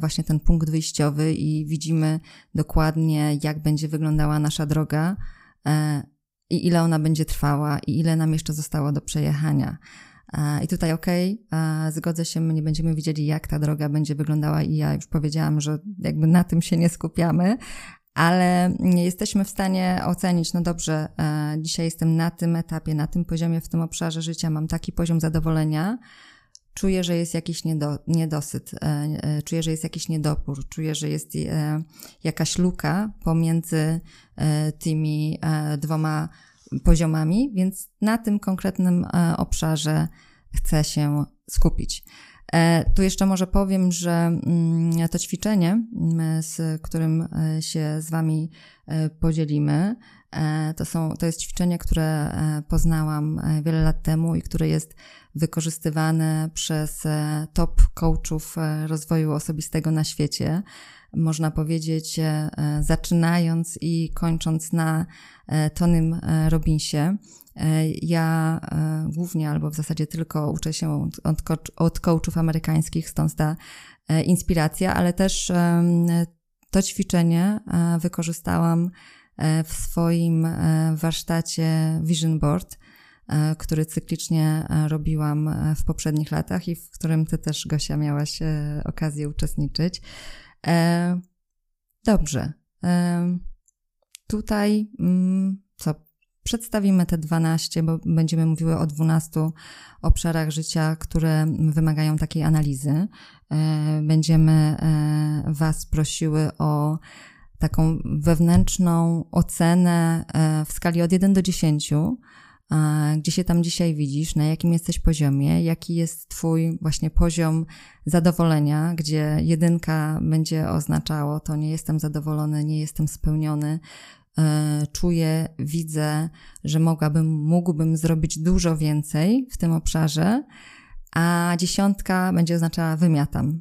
właśnie ten punkt wyjściowy i widzimy dokładnie, jak będzie wyglądała nasza droga i ile ona będzie trwała i ile nam jeszcze zostało do przejechania. I tutaj okej, okay, zgodzę się, my nie będziemy widzieli, jak ta droga będzie wyglądała i ja już powiedziałam, że jakby na tym się nie skupiamy, ale jesteśmy w stanie ocenić, no dobrze, e, dzisiaj jestem na tym etapie, na tym poziomie, w tym obszarze życia, mam taki poziom zadowolenia, czuję, że jest jakiś niedo, niedosyt, e, e, czuję, że jest jakiś niedopór, czuję, że jest jakaś luka pomiędzy tymi dwoma poziomami, więc na tym konkretnym obszarze chcę się skupić. E, tu jeszcze może powiem, że mm, to ćwiczenie, mm, z którym e, się z Wami podzielimy. To, są, to jest ćwiczenie, które poznałam wiele lat temu i które jest wykorzystywane przez top coachów rozwoju osobistego na świecie można powiedzieć, e, zaczynając i kończąc na e, Tonym e, Robinsie. Ja głównie albo w zasadzie tylko uczę się od, od coachów amerykańskich, stąd ta inspiracja, ale też to ćwiczenie wykorzystałam w swoim warsztacie Vision Board, który cyklicznie robiłam w poprzednich latach i w którym ty też, Gosia, miałaś okazję uczestniczyć. E, dobrze. E, tutaj mm, co? Przedstawimy te 12, bo będziemy mówiły o 12 obszarach życia, które wymagają takiej analizy. E, będziemy e, Was prosiły o taką wewnętrzną ocenę e, w skali od 1 do 10 gdzie się tam dzisiaj widzisz, na jakim jesteś poziomie, jaki jest Twój właśnie poziom zadowolenia, gdzie jedynka będzie oznaczało to nie jestem zadowolony, nie jestem spełniony, czuję, widzę, że mogłabym, mógłbym zrobić dużo więcej w tym obszarze, a dziesiątka będzie oznaczała wymiatam.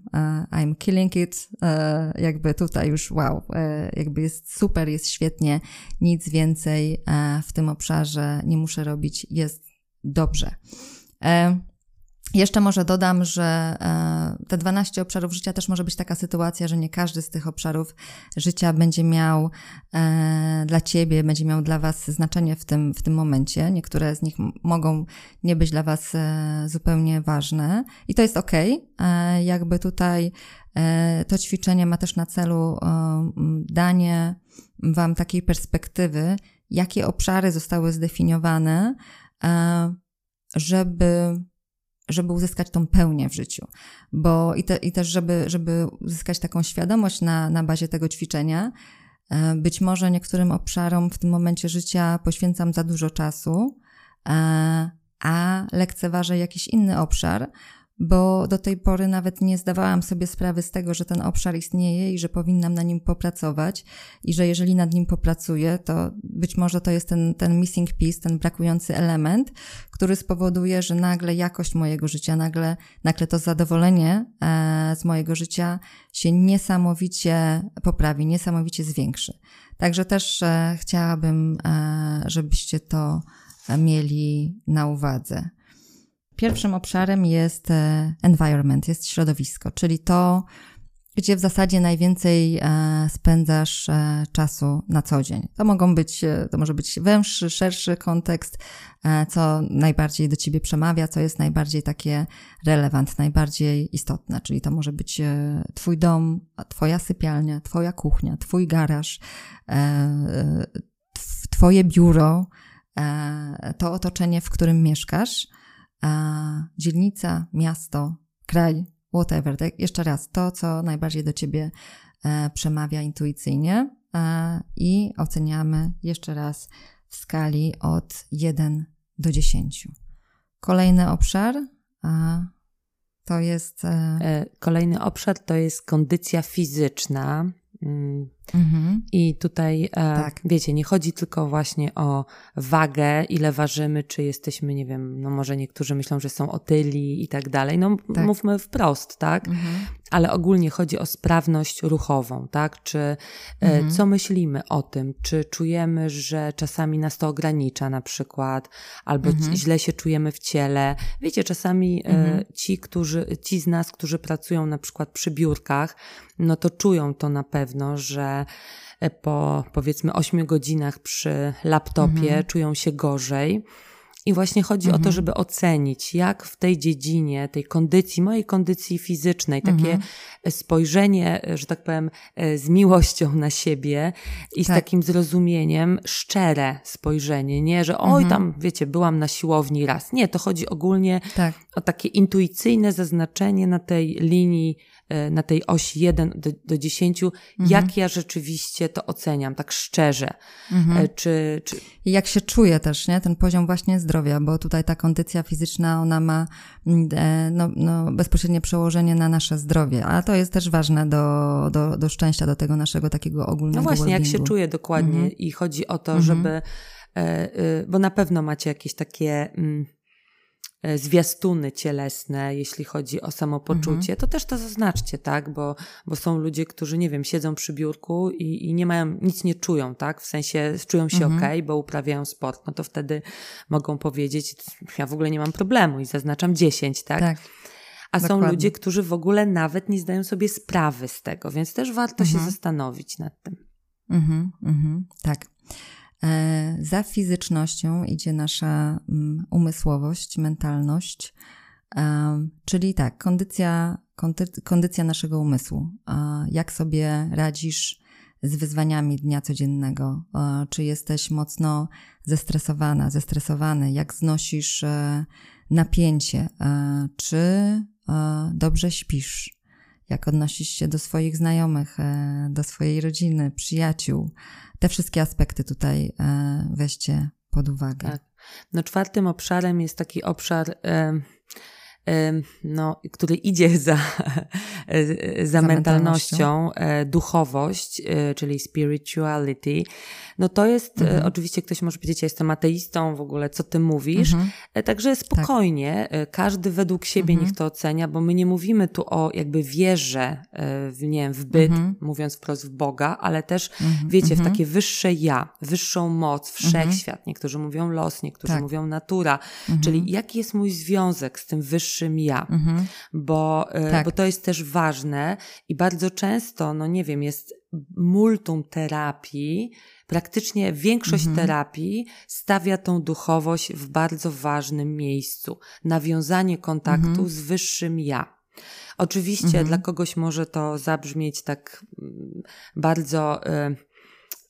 I'm killing it, e, jakby tutaj już wow, e, jakby jest super, jest świetnie, nic więcej e, w tym obszarze nie muszę robić, jest dobrze. Jeszcze może dodam, że e, te 12 obszarów życia też może być taka sytuacja, że nie każdy z tych obszarów życia będzie miał e, dla ciebie, będzie miał dla was znaczenie w tym, w tym momencie. Niektóre z nich mogą nie być dla was e, zupełnie ważne i to jest ok. Jakby tutaj to ćwiczenie ma też na celu danie wam takiej perspektywy, jakie obszary zostały zdefiniowane, żeby żeby uzyskać tą pełnię w życiu. Bo i, te, i też, żeby, żeby uzyskać taką świadomość na, na bazie tego ćwiczenia, e, być może niektórym obszarom w tym momencie życia poświęcam za dużo czasu, e, a lekceważę jakiś inny obszar, bo do tej pory nawet nie zdawałam sobie sprawy z tego, że ten obszar istnieje i że powinnam na nim popracować i że jeżeli nad nim popracuję, to być może to jest ten, ten missing piece, ten brakujący element, który spowoduje, że nagle jakość mojego życia, nagle, nagle to zadowolenie e, z mojego życia się niesamowicie poprawi, niesamowicie zwiększy. Także też e, chciałabym, e, żebyście to mieli na uwadze. Pierwszym obszarem jest e, environment, jest środowisko, czyli to, gdzie w zasadzie najwięcej e, spędzasz e, czasu na co dzień. To mogą być, to może być węższy, szerszy kontekst, co najbardziej do ciebie przemawia, co jest najbardziej takie relevant, najbardziej istotne, czyli to może być twój dom, twoja sypialnia, twoja kuchnia, twój garaż, twoje biuro, to otoczenie, w którym mieszkasz dzielnica, miasto, kraj, whatever. Tak? Jeszcze raz, to, co najbardziej do ciebie e, przemawia intuicyjnie e, i oceniamy jeszcze raz w skali od 1 do 10. Kolejny obszar to jest.
E, kolejny obszar to jest kondycja fizyczna. Mhm. I tutaj, e, tak. wiecie, nie chodzi tylko właśnie o wagę, ile ważymy, czy jesteśmy, nie wiem, no może niektórzy myślą, że są otyli i tak dalej. No tak. mówmy wprost, tak? Mhm. Ale ogólnie chodzi o sprawność ruchową, tak? Czy e, mhm. co myślimy o tym? Czy czujemy, że czasami nas to ogranicza na przykład, albo mhm. źle się czujemy w ciele? Wiecie, czasami e, mhm. ci, którzy, ci z nas, którzy pracują na przykład przy biurkach, no to czują to na pewno, że e, po powiedzmy 8 godzinach przy laptopie mhm. czują się gorzej. I właśnie chodzi mhm. o to, mhm. żeby ocenić, jak w tej dziedzinie, tej kondycji, mojej kondycji fizycznej, takie mhm. spojrzenie, że tak powiem, e, z miłością na siebie i tak. z takim zrozumieniem, szczere spojrzenie, nie, że oj, mhm. tam, wiecie, byłam na siłowni raz. Nie, to chodzi ogólnie tak. o takie intuicyjne zaznaczenie na tej linii na tej osi 1 do, do 10, mhm. jak ja rzeczywiście to oceniam, tak szczerze. Mhm. Czy, czy...
I jak się czuję też, nie? Ten poziom właśnie zdrowia, bo tutaj ta kondycja fizyczna, ona ma mm, no, no, bezpośrednie przełożenie na nasze zdrowie, a to jest też ważne do, do, do szczęścia, do tego naszego takiego ogólnego
No właśnie, jak się czuję dokładnie mhm. i chodzi o to, żeby bo na pewno macie jakieś takie mm, E, zwiastuny cielesne, jeśli chodzi o samopoczucie, mhm. to też to zaznaczcie, tak? Bo, bo są ludzie, którzy, nie wiem, siedzą przy biurku i, i nie mają, nic nie czują, tak? W sensie czują się mhm. ok, bo uprawiają sport, no to wtedy mogą powiedzieć, ja w ogóle nie mam problemu i zaznaczam 10, tak? tak. A Dokładnie. są ludzie, którzy w ogóle nawet nie zdają sobie sprawy z tego, więc też warto mhm. się zastanowić nad tym.
Mhm, mhm, tak. E, za fizycznością idzie nasza mm, umysłowość, mentalność, e, czyli tak, kondycja, kondycja naszego umysłu. Jak sobie radzisz z wyzwaniami dnia codziennego? E, czy jesteś mocno zestresowana, zestresowany? Jak znosisz napięcie? Czy dobrze śpisz? Jak odnosisz się do swoich znajomych, do swojej rodziny, przyjaciół? te wszystkie aspekty tutaj e, weźcie pod uwagę. Tak.
No czwartym obszarem jest taki obszar no, który idzie (laughs) za, za, za mentalnością, e, duchowość, e, czyli spirituality, no to jest, e, mhm. oczywiście ktoś może powiedzieć, ja jestem ateistą, w ogóle co ty mówisz, mhm. także spokojnie, tak. każdy według siebie mhm. niech to ocenia, bo my nie mówimy tu o jakby wierze w, nie wiem, w byt, mhm. mówiąc wprost w Boga, ale też, mhm. wiecie, w mhm. takie wyższe ja, wyższą moc, wszechświat, niektórzy mówią los, niektórzy tak. mówią natura, czyli jaki jest mój związek z tym wyższym wyższym ja, mhm. bo, e, tak. bo to jest też ważne i bardzo często, no nie wiem, jest multum terapii, praktycznie większość mhm. terapii stawia tą duchowość w bardzo ważnym miejscu. Nawiązanie kontaktu mhm. z wyższym ja. Oczywiście mhm. dla kogoś może to zabrzmieć tak mm, bardzo y,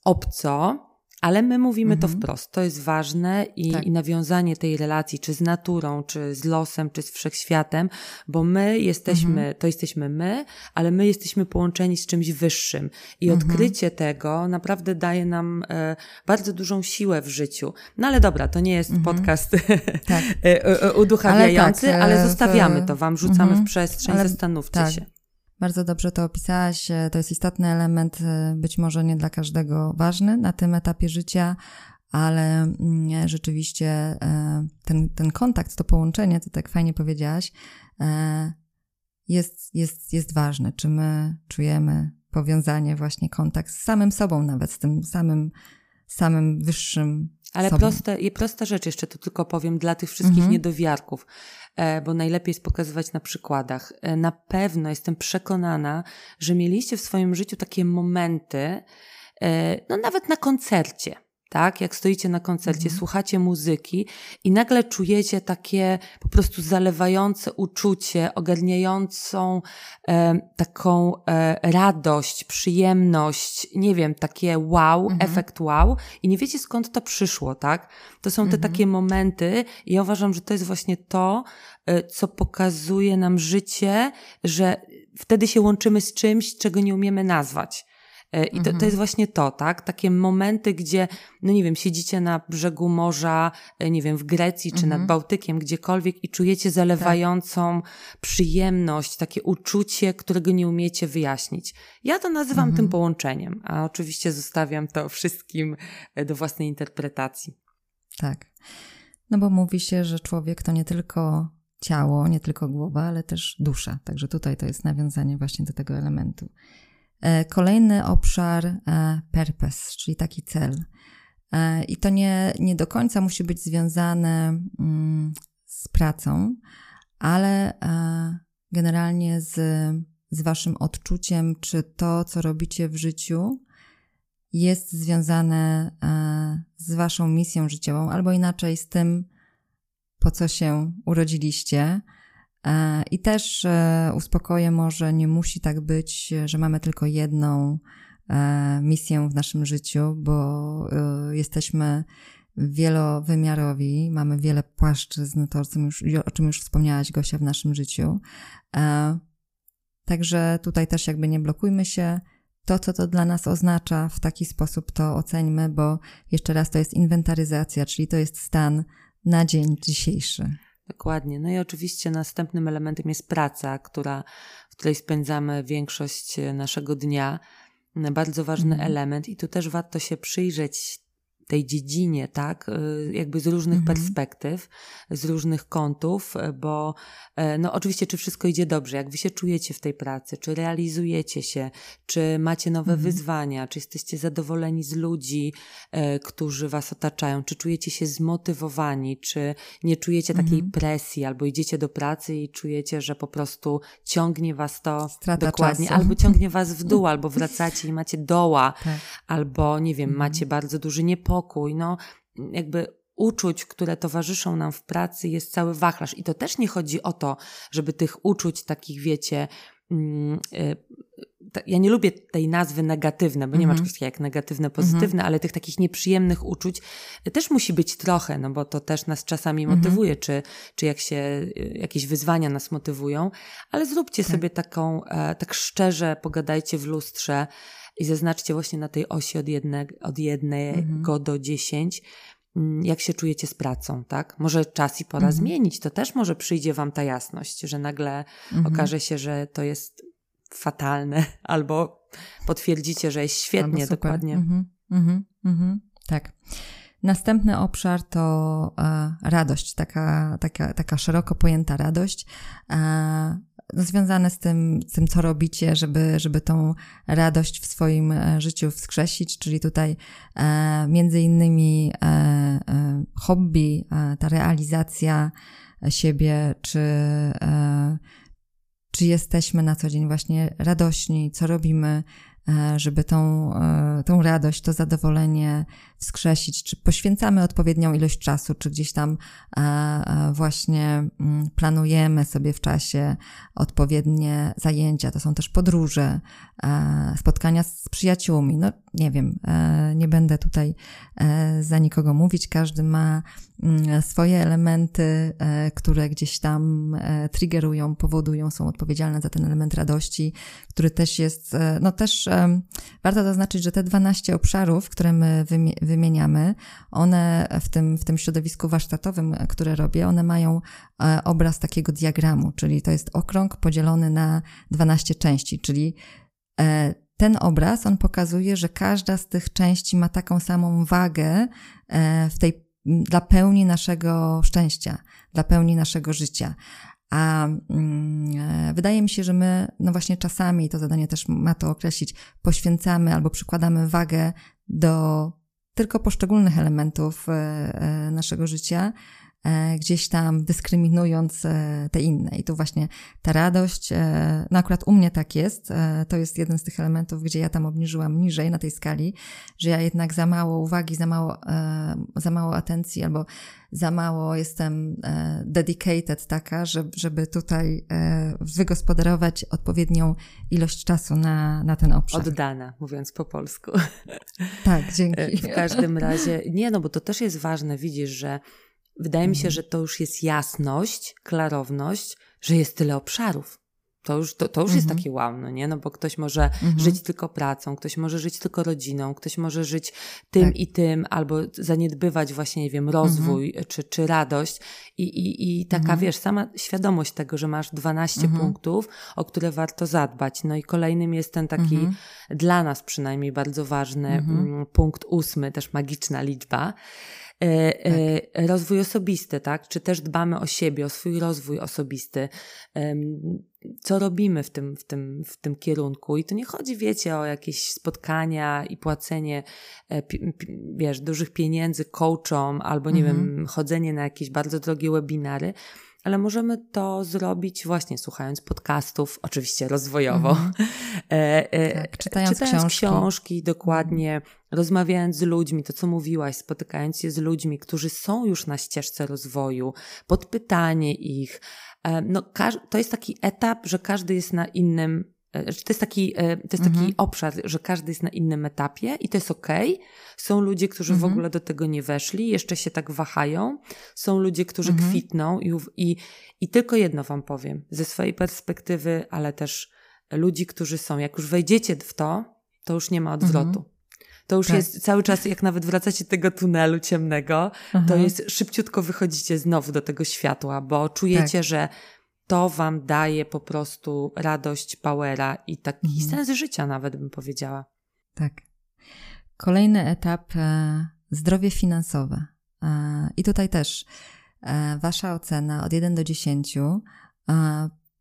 obco, ale my mówimy mhm. to wprost. To jest ważne i, tak. i, nawiązanie tej relacji, czy z naturą, czy z losem, czy z wszechświatem, bo my jesteśmy, mhm. to jesteśmy my, ale my jesteśmy połączeni z czymś wyższym. I mhm. odkrycie tego naprawdę daje nam e, bardzo dużą siłę w życiu. No ale dobra, to nie jest mhm. podcast tak. (laughs) E, e, uduchawiający, ale, tak, ale zostawiamy to Wam, rzucamy w mhm. przestrzeń, ale, zastanówcie tak. się.
Bardzo dobrze to opisałaś. To jest istotny element, e, być może nie dla każdego ważny na tym etapie życia, ale mm, rzeczywiście e, ten, ten kontakt, to połączenie, to tak fajnie powiedziałaś, e, jest, jest, jest ważne. Czy my czujemy powiązanie, właśnie kontakt z samym sobą, nawet z tym samym, samym wyższym
ale
sobą.
proste, i prosta rzecz jeszcze to tylko powiem dla tych wszystkich mhm. niedowiarków, e, bo najlepiej jest pokazywać na przykładach. E, na pewno jestem przekonana, że mieliście w swoim życiu takie momenty, e, no nawet na koncercie, tak? Jak stoicie na koncercie, mhm. słuchacie muzyki i nagle czujecie takie po prostu zalewające uczucie, ogarniającą e, taką e, radość, przyjemność, nie wiem, takie wow, mhm. efekt wow i nie wiecie skąd to przyszło, tak? To są te mhm. takie momenty i ja uważam, że to jest właśnie to, e, co pokazuje nam życie, że wtedy się łączymy z czymś, czego nie umiemy nazwać. E, I to, to mhm. jest właśnie to, tak? Takie momenty, gdzie, no nie wiem, siedzicie na brzegu morza, e, nie wiem, w Grecji czy mhm. nad Bałtykiem, gdziekolwiek i czujecie zalewającą tak. przyjemność, takie uczucie, którego nie umiecie wyjaśnić. Ja to nazywam mhm. tym połączeniem, a oczywiście zostawiam to wszystkim e, do własnej interpretacji.
Tak. No bo mówi się, że człowiek to nie tylko ciało, nie tylko głowa, ale też dusza. Także tutaj to jest nawiązanie właśnie do tego elementu. E, kolejny obszar e, purpose, czyli taki cel. E, I to nie, nie do końca musi być związane mm, z pracą, ale generalnie z, z Waszym odczuciem, czy to, co robicie w życiu, jest związane z Waszą misją życiową, albo inaczej z tym, po co się urodziliście I też e, uspokoję może, nie musi tak być, że mamy tylko jedną e, misję w naszym życiu, bo jesteśmy wielowymiarowi, mamy wiele płaszczyzn, to o czym już, o czym już wspomniałaś Gosia w naszym życiu. Także tutaj też jakby nie blokujmy się. To, co to dla nas oznacza, w taki sposób to oceńmy, bo jeszcze raz to jest inwentaryzacja, czyli to jest stan na dzień dzisiejszy.
Dokładnie. No i oczywiście następnym elementem jest praca, która, w której spędzamy większość naszego dnia. Bardzo ważny mm. element, i tu też warto się przyjrzeć tej dziedzinie, tak, y, jakby z różnych mhm. perspektyw, z różnych kątów, y, bo e, no oczywiście, czy wszystko idzie dobrze, jak wy się czujecie w tej pracy, czy realizujecie się, czy macie nowe mhm. wyzwania, czy jesteście zadowoleni z ludzi, którzy was otaczają, czy czujecie się zmotywowani, czy nie czujecie takiej mhm. presji, albo idziecie do pracy i czujecie, że po prostu ciągnie was to
Strata
dokładnie,
czasu.
albo ciągnie was w dół, (laughs) albo wracacie i macie doła, tak. albo nie wiem, macie mhm. bardzo duży niepokój, spokój, no jakby uczuć, które towarzyszą nam w pracy jest cały wachlarz. I to też nie chodzi o to, żeby tych uczuć takich, wiecie, mm, y, ja nie lubię tej nazwy negatywne, bo nie ma mhm. czegoś takiego jak negatywne, pozytywne, mm -hmm. ale tych takich nieprzyjemnych uczuć też musi być trochę, no bo to też nas czasami mm -hmm. motywuje, czy, czy jak się y, jakieś wyzwania nas motywują, ale zróbcie tak. sobie taką, e, tak szczerze pogadajcie w lustrze, i zaznaczcie właśnie na tej osi od, jedne, od jednego mhm. do dziesięć, mm, jak się czujecie z pracą, tak? Może czas i pora mhm. zmienić, to też może przyjdzie wam ta jasność, że nagle mhm. okaże się, że to jest fatalne, (laughs) albo potwierdzicie, że jest świetnie, dokładnie. Mhm.
Mhm. Mhm. Tak. Następny obszar to e, radość, taka, taka, taka szeroko pojęta radość. E, związane z tym, z tym, co robicie, żeby, żeby tą radość w swoim e, życiu wskrzesić, czyli tutaj e, między innymi e, e, hobby, e, ta realizacja siebie, czy, e, czy jesteśmy na co dzień właśnie radośni, co robimy, żeby tą, tą radość, to zadowolenie wskrzesić, czy poświęcamy odpowiednią ilość czasu, czy gdzieś tam e, e, właśnie mm, planujemy sobie w czasie odpowiednie zajęcia. To są też podróże, e, spotkania z przyjaciółmi. No nie wiem, nie będę tutaj za nikogo mówić. Każdy ma mm, swoje elementy, które gdzieś tam triggerują, powodują, są odpowiedzialne za ten element radości, który też jest, no też warto zaznaczyć, że te 12 obszarów, które my wymieniamy, one w tym, w tym środowisku warsztatowym, które robię, one mają e, obraz takiego diagramu, czyli to jest okrąg podzielony na 12 części, czyli e, ten obraz, on pokazuje, że każda z tych części ma taką samą wagę e, w tej, dla pełni naszego szczęścia, dla pełni naszego życia. A mm, wydaje mi się, że my, no właśnie czasami, to zadanie też ma to określić, poświęcamy albo przykładamy wagę do tylko poszczególnych elementów e, e, naszego życia, e, gdzieś tam dyskryminując te inne. I tu właśnie ta radość, no akurat u mnie tak jest, to jest jeden z tych elementów, gdzie ja tam obniżyłam niżej na tej skali, że ja jednak za mało uwagi, za mało, za mało atencji albo za mało jestem dedicated taka, żeby tutaj wygospodarować odpowiednią ilość czasu na, na ten obszar.
Oddana, mówiąc po polsku.
Tak, dzięki.
W każdym razie, nie no, bo to też jest ważne, widzisz, że wydaje mi się, mhm. że to już jest jasność, klarowność, że jest tyle obszarów. To już, to, to już jest mhm. takie wow, no nie? No bo ktoś może mhm. żyć tylko pracą, ktoś może żyć tylko rodziną, ktoś może żyć tym tak. i tym, albo zaniedbywać właśnie, nie wiem, rozwój mhm. czy, czy radość. I, i, i taka, mhm. wiesz, sama świadomość tego, że masz 12 mhm. punktów, o które warto zadbać. No i kolejnym jest ten taki, dla nas przynajmniej bardzo ważny mm, punkt ósmy, też magiczna liczba. E, tak. rozwój osobisty, tak? Czy też dbamy o siebie, o swój rozwój osobisty co robimy w tym, w, tym, w tym kierunku. I tu nie chodzi, wiecie, o jakieś spotkania i płacenie, e, wiesz, dużych pieniędzy coachom albo, nie mhm. wiem, chodzenie na jakieś bardzo drogie webinary, ale możemy to zrobić właśnie słuchając podcastów, oczywiście rozwojowo, mm. (laughs)
e, e, tak, czytając, czytając książki.
książki. dokładnie, rozmawiając z ludźmi, to co mówiłaś, spotykając się z ludźmi, którzy są już na ścieżce rozwoju, podpytanie ich, E, no, to jest taki etap, że każdy jest na innym to jest taki, e, to jest taki mhm. obszar, że każdy jest na innym etapie i to jest okej. Okay. Są ludzie, którzy mhm. w ogóle do tego nie weszli, jeszcze się tak wahają. Są ludzie, którzy mhm. kwitną i, i, i tylko jedno wam powiem, ze swojej perspektywy, ale też ludzi, którzy są. Jak już wejdziecie w to, to już nie ma odwrotu. Mhm. To już
tak.
jest cały czas, jak nawet wracacie do tego tunelu ciemnego, to jest szybciutko wychodzicie znowu do tego światła, bo czujecie, tak. że to wam daje po prostu radość, powera i taki mhm. sens życia nawet bym powiedziała.
Tak. Kolejny etap e, zdrowie finansowe. E, I tutaj też e, wasza ocena od 1 do 10.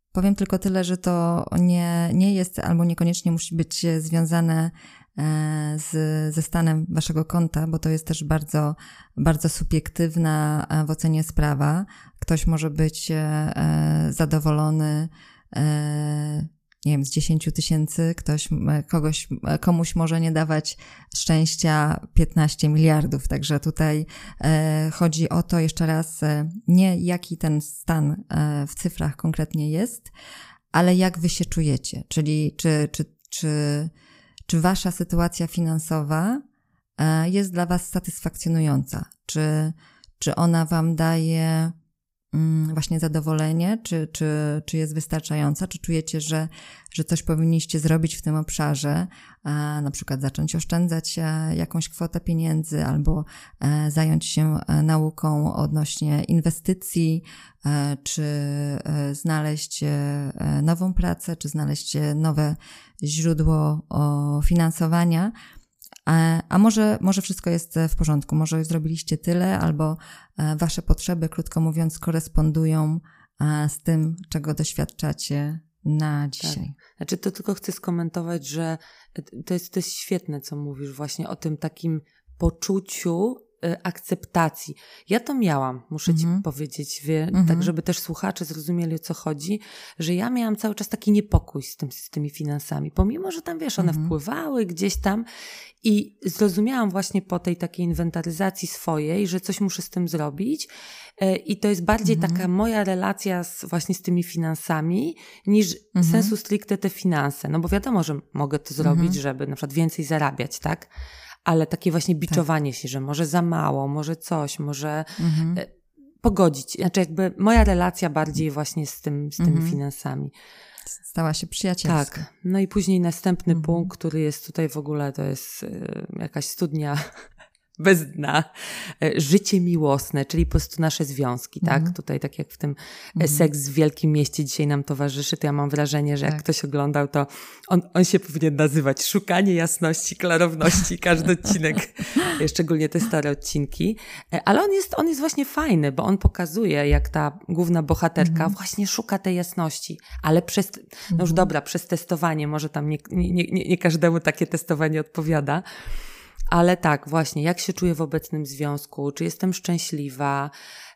E, powiem tylko tyle, że to nie, nie jest albo niekoniecznie musi być związane e, z, ze stanem waszego konta, bo to jest też bardzo, bardzo subiektywna e, w ocenie sprawa. Ktoś może być zadowolony nie wiem, z 10 tysięcy, ktoś, kogoś, komuś może nie dawać szczęścia 15 miliardów. Także tutaj e, chodzi o to jeszcze raz, e, nie jaki ten stan e, w cyfrach konkretnie jest, ale jak wy się czujecie. Czyli czy, czy, czy, czy wasza sytuacja finansowa e, jest dla was satysfakcjonująca? Czy, czy ona wam daje właśnie zadowolenie, czy, czy, czy jest wystarczająca, czy czujecie, że, że coś powinniście zrobić w tym obszarze, na przykład zacząć oszczędzać e, jakąś kwotę pieniędzy albo e, zająć się e, nauką odnośnie inwestycji, czy znaleźć nową pracę, czy znaleźć nowe źródło finansowania. A, a może, może wszystko jest w porządku, może zrobiliście tyle, albo e, wasze potrzeby, krótko mówiąc, korespondują e, z tym, czego doświadczacie na tak. dzisiaj.
Tak. Znaczy, to tylko chcę skomentować, że to jest, to jest świetne, co mówisz, właśnie o tym takim poczuciu akceptacji. Ja to miałam, muszę ci mhm. powiedzieć, wie, tak mhm. żeby też słuchacze zrozumieli o co chodzi, że ja miałam cały czas taki niepokój z, tym, z tymi finansami, pomimo, że tam wiesz, one mhm. wpływały gdzieś tam i zrozumiałam właśnie po tej takiej inwentaryzacji swojej, że coś muszę z tym zrobić y, i to jest bardziej taka moja relacja z, właśnie z tymi finansami niż sensu stricte te finanse, no bo wiadomo, że mogę to zrobić, żeby na przykład więcej zarabiać, tak? Ale takie właśnie tak. biczowanie tak. się, że może za mało, może coś, może mhm. E, pogodzić. Znaczy jakby moja relacja bardziej właśnie z, tym, z tymi mhm. finansami.
Stała się przyjacielska.
Tak. No i później następny mhm. punkt, który jest tutaj w ogóle, to jest y, jakaś studnia bez dna, e, życie miłosne, czyli po prostu nasze związki, tak? Mhm. Tutaj tak jak w tym mm. seks w wielkim mieście dzisiaj nam towarzyszy, to ja mam wrażenie, że jak tak. ktoś oglądał, to on, on się powinien nazywać Szukanie jasności, klarowności, (laughs) każdy odcinek, szczególnie te stare odcinki, ale on jest, on jest właśnie fajny, bo on pokazuje, jak ta główna bohaterka mm. właśnie szuka tej jasności, ale przez, no już mhm. dobra, przez testowanie, może tam nie, nie, nie, nie każdemu takie testowanie odpowiada, ale tak, właśnie, jak się czuję w obecnym związku, czy jestem szczęśliwa.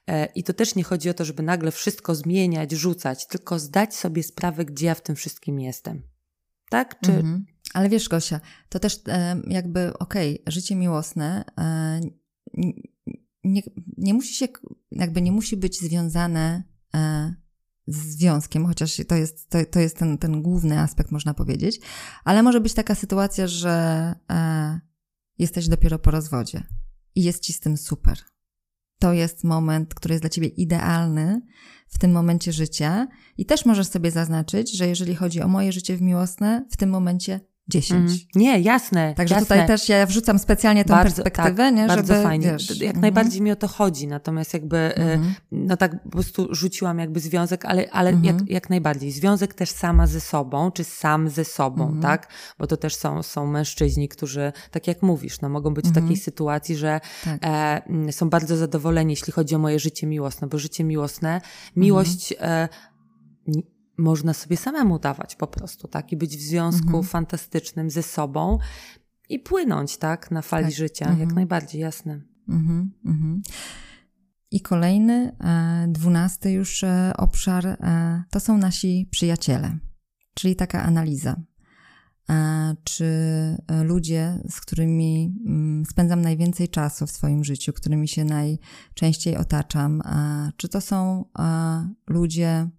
E, I to też nie chodzi o to, żeby nagle wszystko zmieniać, rzucać, tylko zdać sobie sprawę, gdzie ja w tym wszystkim jestem. Tak? Czy... Mhm.
Ale wiesz, Gosia, to też e, jakby, okej, okay, życie miłosne e, nie, nie musi się, jakby nie musi być związane z związkiem, chociaż to jest, to, to jest ten, ten główny aspekt, można powiedzieć, ale może być taka sytuacja, że jesteś dopiero po rozwodzie i jest ci z tym super. To jest moment, który jest dla ciebie idealny w tym momencie życia i też możesz sobie zaznaczyć, że jeżeli chodzi o moje życie w miłosne, w tym momencie 10. Mm.
Nie, jasne.
Także
jasne.
tutaj też ja wrzucam specjalnie tą bardzo, perspektywę, tak, nie?
Bardzo żeby, fajnie. Wiesz, jak mm. najbardziej mi o to chodzi, natomiast jakby, mm. no tak po prostu rzuciłam jakby związek, ale, ale jak, jak najbardziej. Związek też sama ze sobą, czy sam ze sobą, mm. tak? Bo to też są, są mężczyźni, którzy, tak jak mówisz, no mogą być w takiej mhm. sytuacji, że tak. e, są bardzo zadowoleni, jeśli chodzi o moje życie miłosne, bo życie miłosne, miłość e, można sobie samemu dawać po prostu, tak? I być w związku mhm. fantastycznym ze sobą i płynąć, tak? Na fali tak. życia, mhm. jak najbardziej, jasne. Mhm. mhm.
I kolejny, e, dwunasty już e, obszar, e, to są nasi przyjaciele, czyli taka analiza. Czy ludzie, z którymi mm, spędzam najwięcej czasu w swoim życiu, którymi się najczęściej otaczam, czy to są ludzie,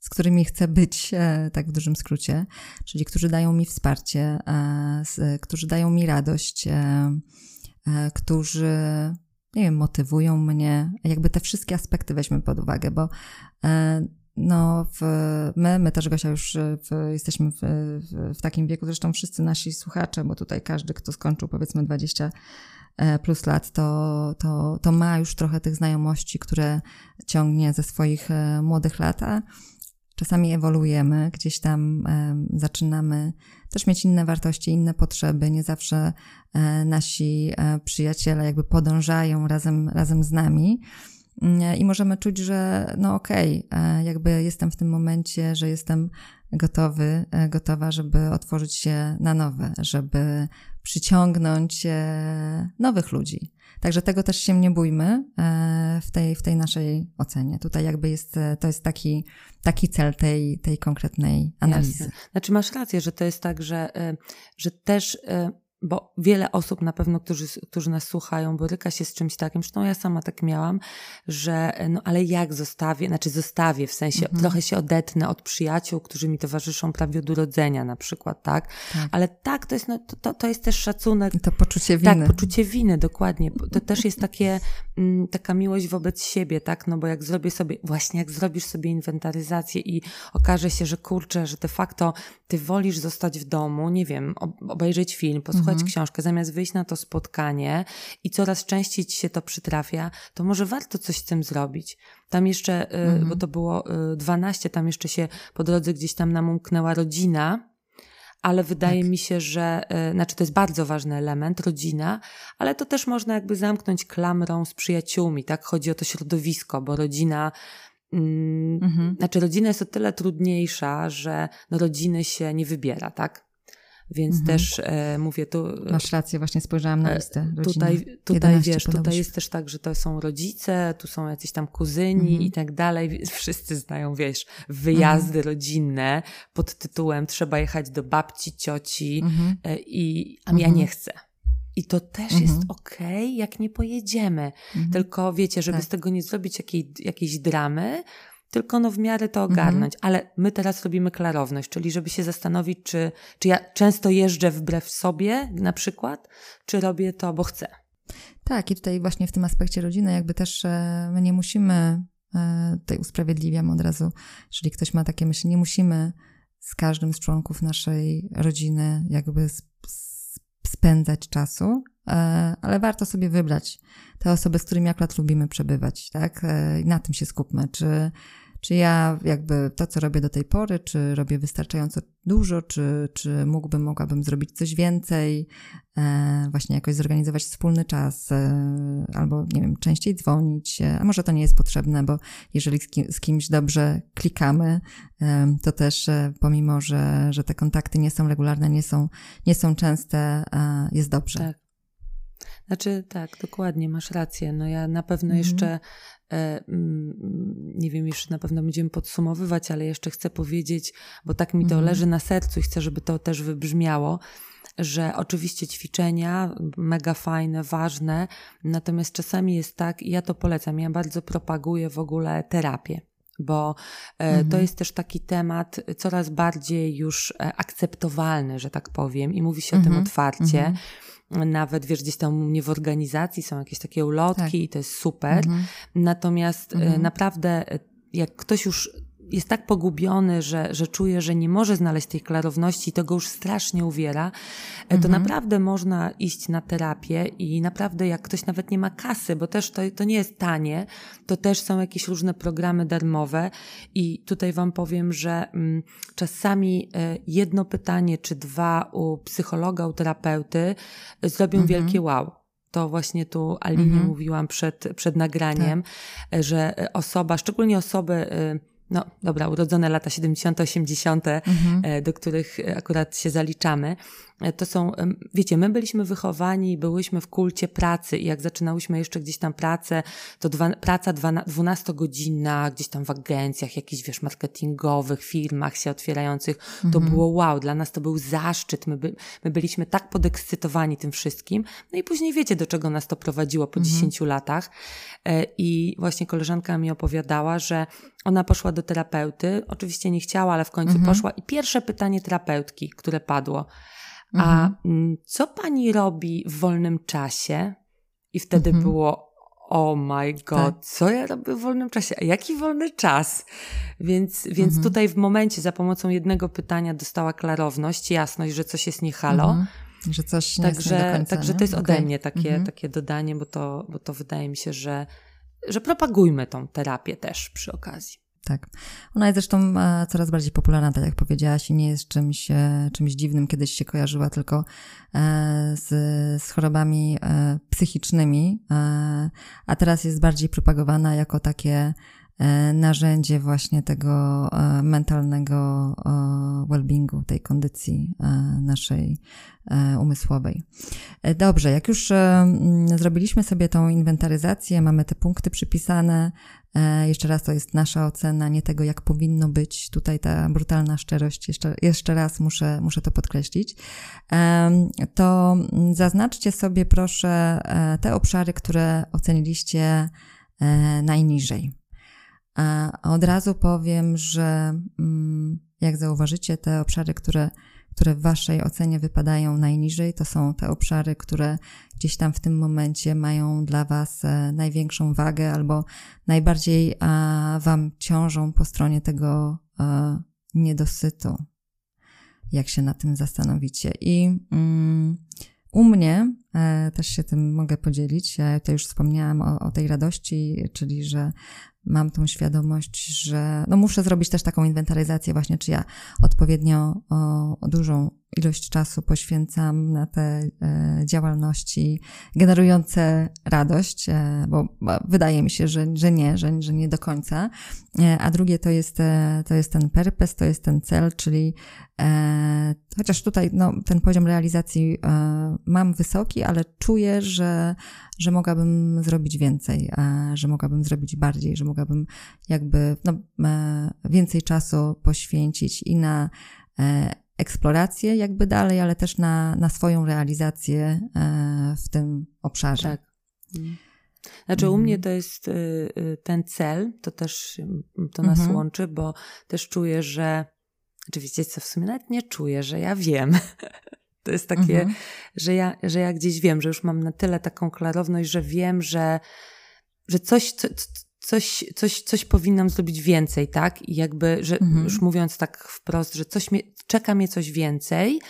z którymi chcę być, e, tak w dużym skrócie, czyli którzy dają mi wsparcie, e, którzy dają mi radość, e, którzy, nie wiem, motywują mnie, jakby te wszystkie aspekty weźmy pod uwagę, bo no, w, my, my też Gosia już w, jesteśmy w, w, takim wieku, zresztą wszyscy nasi słuchacze, bo tutaj każdy, kto skończył powiedzmy 20 e, plus lat, to, to, to ma już trochę tych znajomości, które ciągnie ze swoich młodych lat, a czasami ewoluujemy, gdzieś tam zaczynamy też mieć inne wartości, inne potrzeby. Nie zawsze e, nasi przyjaciele jakby podążają razem, razem z nami. I możemy czuć, że no okej, okay, jakby jestem w tym momencie, że jestem gotowy, e, gotowa, żeby otworzyć się na nowe, żeby przyciągnąć e, nowych ludzi. Także tego też się nie bójmy e, w tej, w tej naszej ocenie. Tutaj jakby jest, to jest taki, taki cel tej, tej konkretnej analizy. Jasne.
Znaczy masz rację, że to jest tak, że, że też bo wiele osób na pewno, którzy, którzy nas słuchają, boryka się z czymś takim, zresztą ja sama tak miałam, że no ale jak zostawię, znaczy zostawię, w sensie mhm. trochę się odetnę od przyjaciół, którzy mi towarzyszą prawie od urodzenia na przykład, tak? tak. Ale tak, to jest, no, to, to jest też szacunek.
To poczucie winy.
Tak, poczucie winy, dokładnie. To też jest takie, mm, taka miłość wobec siebie, tak? No bo jak zrobię sobie, właśnie jak zrobisz sobie inwentaryzację i okaże się, że kurczę, że de facto ty wolisz zostać w domu, nie wiem, obejrzeć film, posłuchać mhm. książkę, zamiast wyjść na to spotkanie i coraz częściej ci się to przytrafia, to może warto coś z tym zrobić. Tam jeszcze, y, mhm. bo to było 12, y, tam jeszcze się po drodze gdzieś tam nam umknęła rodzina, ale wydaje tak. mi się, że, y, znaczy to jest bardzo ważny element, rodzina, ale to też można jakby zamknąć klamrą z przyjaciółmi, tak? Chodzi o to środowisko, bo rodzina mm, mhm. Znaczy, rodzina jest o tyle trudniejsza, że no, rodziny się nie wybiera, tak? Więc mhm. też e, mówię tu.
Masz rację, właśnie spojrzałam na e, listę.
Tutaj, tutaj wiesz, tutaj jest też tak, że to są rodzice, tu są jacyś tam kuzyni mhm. i tak dalej. Wszyscy znają, wiesz, wyjazdy mhm. rodzinne pod tytułem trzeba jechać do babci, cioci mhm. e, i a ja mhm. nie chcę. I to też jest mhm. okej, okay, jak nie pojedziemy. Tylko wiecie, żeby tak. z tego nie zrobić jakiej, jakiejś dramy, tylko no w miarę to ogarnąć. Mhm. Ale my teraz robimy klarowność, czyli żeby się zastanowić, czy, czy ja często jeżdżę wbrew sobie na przykład, czy robię to, bo chcę.
Tak, i tutaj właśnie w tym aspekcie rodziny jakby też e, my nie musimy, e, tutaj usprawiedliwiam od razu, jeżeli ktoś ma takie myśli, nie musimy z każdym z członków naszej rodziny jakby spędzać czasu, ale warto sobie wybrać te osoby, z którymi akurat lubimy przebywać, tak? I na tym się skupmy. Czy czy ja jakby to, co robię do tej pory, czy robię wystarczająco dużo, czy, czy mógłbym, mogłabym zrobić coś więcej, e, właśnie jakoś zorganizować wspólny czas, e, albo nie wiem, częściej dzwonić, e, a może to nie jest potrzebne, bo jeżeli z, z kimś dobrze klikamy, e, to też e, pomimo, że, że te kontakty nie są regularne, nie są, nie są częste, e, jest dobrze.
Tak. Znaczy, tak, dokładnie, masz rację. No ja na pewno mhm. jeszcze E, mm, nie wiem, jeszcze na pewno będziemy podsumowywać, ale jeszcze chcę powiedzieć, bo tak mi to mhm. leży na sercu i chcę, żeby to też wybrzmiało, że oczywiście ćwiczenia mega fajne, ważne, natomiast czasami jest tak, i ja to polecam, ja bardzo propaguję w ogóle terapię bo e, mhm. to jest też taki temat coraz bardziej już e, akceptowalny, że tak powiem, i mówi się mhm. o tym mhm. otwarcie. Mhm nawet wiesz, gdzieś tam u mnie w organizacji są jakieś takie ulotki tak. i to jest super. Mhm. Natomiast e, mhm. naprawdę, jak ktoś już jest tak pogubiony, że, że czuje, że nie może znaleźć tej klarowności i to go już strasznie uwiera, e, to mhm. naprawdę można iść na terapię i naprawdę jak ktoś nawet nie ma kasy, bo też to, to nie jest tanie, to też są jakieś różne programy darmowe i tutaj wam powiem, że mm, czasami e, jedno pytanie czy dwa u psychologa, u terapeuty e, zrobią mhm. wielkie wow to właśnie tu Alinie mhm. mówiłam przed, przed nagraniem, tak. że osoba, szczególnie osoby no dobra, urodzone lata 70., 80., mhm. E, do których akurat się zaliczamy, E, to są, wiecie, my byliśmy wychowani, byłyśmy w kulcie pracy i jak zaczynałyśmy jeszcze gdzieś tam pracę, to dwa, praca dwunastogodzinna, gdzieś tam w agencjach, jakichś, wiesz, marketingowych, firmach się otwierających, to mhm. było wow, dla nas to był zaszczyt, my, by, my byliśmy tak podekscytowani tym wszystkim, no i później wiecie, do czego nas to prowadziło po mhm. 10 latach e, i właśnie koleżanka mi opowiadała, że ona poszła do terapeuty, oczywiście nie chciała, ale w końcu mhm. poszła i pierwsze pytanie terapeutki, które padło, a mhm. Co pani robi w wolnym czasie? I wtedy mhm. było oh my god, tak. co ja robię w wolnym czasie? A jaki wolny czas? Więc, więc mhm. tutaj w momencie za pomocą jednego pytania dostała klarowność, jasność, że coś jest nie halo.
Że coś nie także, jest nie końca,
Także to jest okay. ode mnie takie, takie dodanie, bo to, bo to wydaje mi się, że, że propagujmy tą terapię też przy okazji.
Tak. Ona jest zresztą e, coraz bardziej popularna, tak jak powiedziałaś, i nie jest czymś, e, czymś dziwnym. Kiedyś się kojarzyła tylko e, z, z chorobami psychicznymi, a teraz jest bardziej propagowana jako takie narzędzie właśnie tego mentalnego well-beingu, tej kondycji naszej umysłowej. Dobrze, jak już zrobiliśmy sobie tą inwentaryzację, mamy te punkty przypisane, E, jeszcze raz to jest nasza ocena, nie tego, jak powinno być. Tutaj ta brutalna szczerość, jeszcze, jeszcze raz muszę, muszę to podkreślić. To zaznaczcie sobie proszę e, te obszary, które oceniliście e, najniżej. Od razu powiem, że mm, jak zauważycie, te obszary, które które w Waszej ocenie wypadają najniżej, to są te obszary, które gdzieś tam w tym momencie mają dla Was e, największą wagę albo najbardziej Wam ciążą po stronie tego e, niedosytu, jak się na tym zastanowicie. I mm, u mnie e, też się tym mogę podzielić. Ja tutaj już wspomniałam o, o tej radości, czyli że mam tą świadomość, że no muszę zrobić też taką inwentaryzację właśnie, czy ja odpowiednio o, dużą ilość czasu poświęcam na te e, działalności generujące radość, e, bo, wydaje mi się, że, że nie, że, że nie do końca. E, a drugie to jest, to jest ten purpose, to jest ten cel, czyli chociaż tutaj no, ten poziom realizacji mam wysoki, ale czuję, że, że mogłabym zrobić więcej, że mogłabym zrobić bardziej, że mogłabym jakby no, więcej czasu poświęcić i na eksplorację jakby dalej, ale też na, na swoją realizację e, w tym obszarze.
Tak. Znaczy u mhm. mnie to jest y, y, ten cel, to też to nas mhm. łączy, bo też czuję, że oczywiście co w sumie nawet nie czuję, że ja wiem. (laughs) To jest takie, mhm. że, ja, że ja gdzieś wiem, że już mam na tyle taką klarowność, że wiem, że, że coś, co, coś, coś, coś powinnam zrobić więcej, tak? I jakby, że mhm. już mówiąc tak wprost, że coś mnie, czeka mnie coś więcej,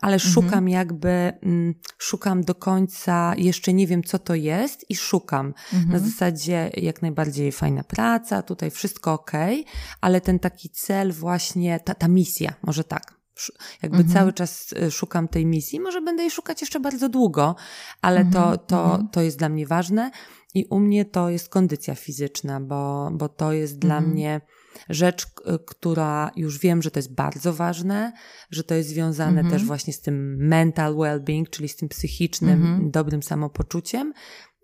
ale mhm. szukam jakby, mm, szukam do końca, jeszcze nie wiem co to jest i szukam. Mhm. Na zasadzie jak najbardziej fajna praca, tutaj wszystko ok, ale ten taki cel właśnie, ta, ta misja, może tak. Jakby mhm. cały czas y, szukam tej misji, może będę jej szukać jeszcze bardzo długo, ale to, mhm. to, mhm. to jest dla mnie ważne. I u mnie to jest kondycja fizyczna, bo, bo to jest dla mhm. mnie rzecz, która już wiem, że to jest bardzo ważne, że to jest związane mhm. też właśnie z tym mental well-being, czyli z tym psychicznym, mhm. dobrym samopoczuciem,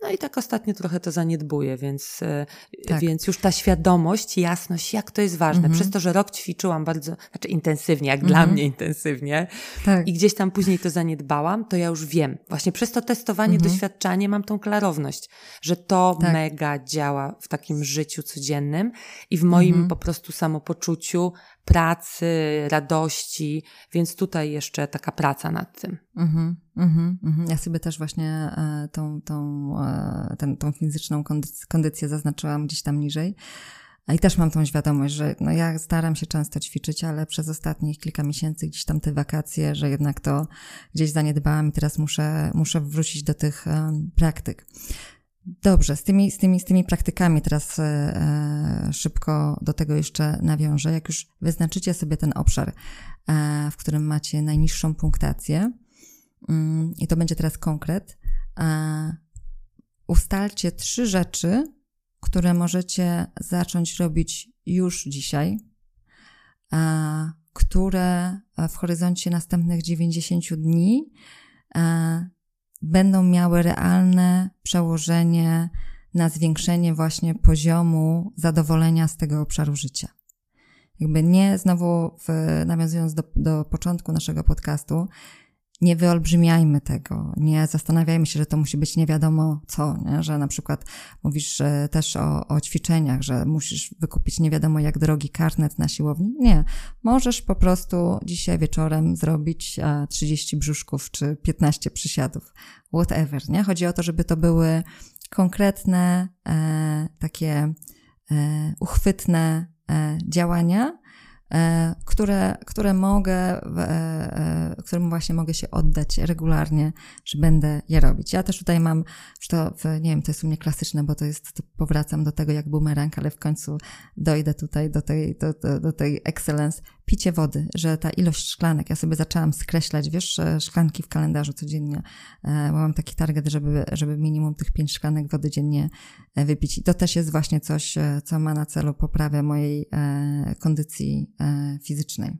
no i tak ostatnio trochę to zaniedbuję, więc, e, tak. więc już ta świadomość, jasność, jak to jest ważne. Mhm. Przez to, że rok ćwiczyłam bardzo, znaczy intensywnie, jak dla mhm. mnie intensywnie tak. i gdzieś tam później to zaniedbałam, to ja już wiem. Właśnie przez to testowanie, mhm. doświadczanie mam tą klarowność, że to tak. mega działa w takim życiu codziennym i w moim mhm. po prostu samopoczuciu, pracy, radości, więc tutaj jeszcze taka praca nad tym. Mhm,
mhm, mhm. Ja sobie też właśnie e, tą, tą, e, tą fizyczną kondycję, kondycję zaznaczyłam gdzieś tam niżej. I też mam tą świadomość, że no ja staram się często ćwiczyć, ale przez ostatnich kilka miesięcy, gdzieś tam te wakacje, że jednak to gdzieś zaniedbałam i teraz muszę, muszę wrócić do tych um, praktyk. Dobrze, z tymi, z tymi, z tymi praktykami teraz e, e, szybko do tego jeszcze nawiążę. Jak już wyznaczycie sobie ten obszar, e, w którym macie najniższą punktację, mm, i to będzie teraz konkret, e, ustalcie trzy rzeczy, które możecie zacząć robić już dzisiaj, e, które w horyzoncie następnych 90 dni będą miały realne przełożenie na zwiększenie właśnie poziomu zadowolenia z tego obszaru życia. Jakby nie znowu, w, nawiązując do, do początku naszego podcastu, nie wyolbrzymiajmy tego, nie zastanawiajmy się, że to musi być nie wiadomo co, nie? że na przykład mówisz też o, o ćwiczeniach, że musisz wykupić nie wiadomo jak drogi karnet na siłowni. Nie, możesz po prostu dzisiaj wieczorem zrobić 30 brzuszków czy 15 przysiadów, whatever, nie? Chodzi o to, żeby to były konkretne, e, takie e, uchwytne e, działania, E, które, które mogę, e, e, którym właśnie mogę się oddać regularnie, że będę je robić. Ja też tutaj mam, że to, nie wiem, to jest u mnie klasyczne, bo to jest, to powracam do tego jak bumerang, ale w końcu dojdę tutaj do tej, do, do, do tej excellence, picie wody, że ta ilość szklanek, ja sobie zaczęłam skreślać, wiesz, szklanki w kalendarzu codziennie, mam taki target, żeby, żeby minimum tych pięć szklanek wody dziennie wypić. I to też jest właśnie coś, co ma na celu poprawę mojej kondycji E, fizycznej.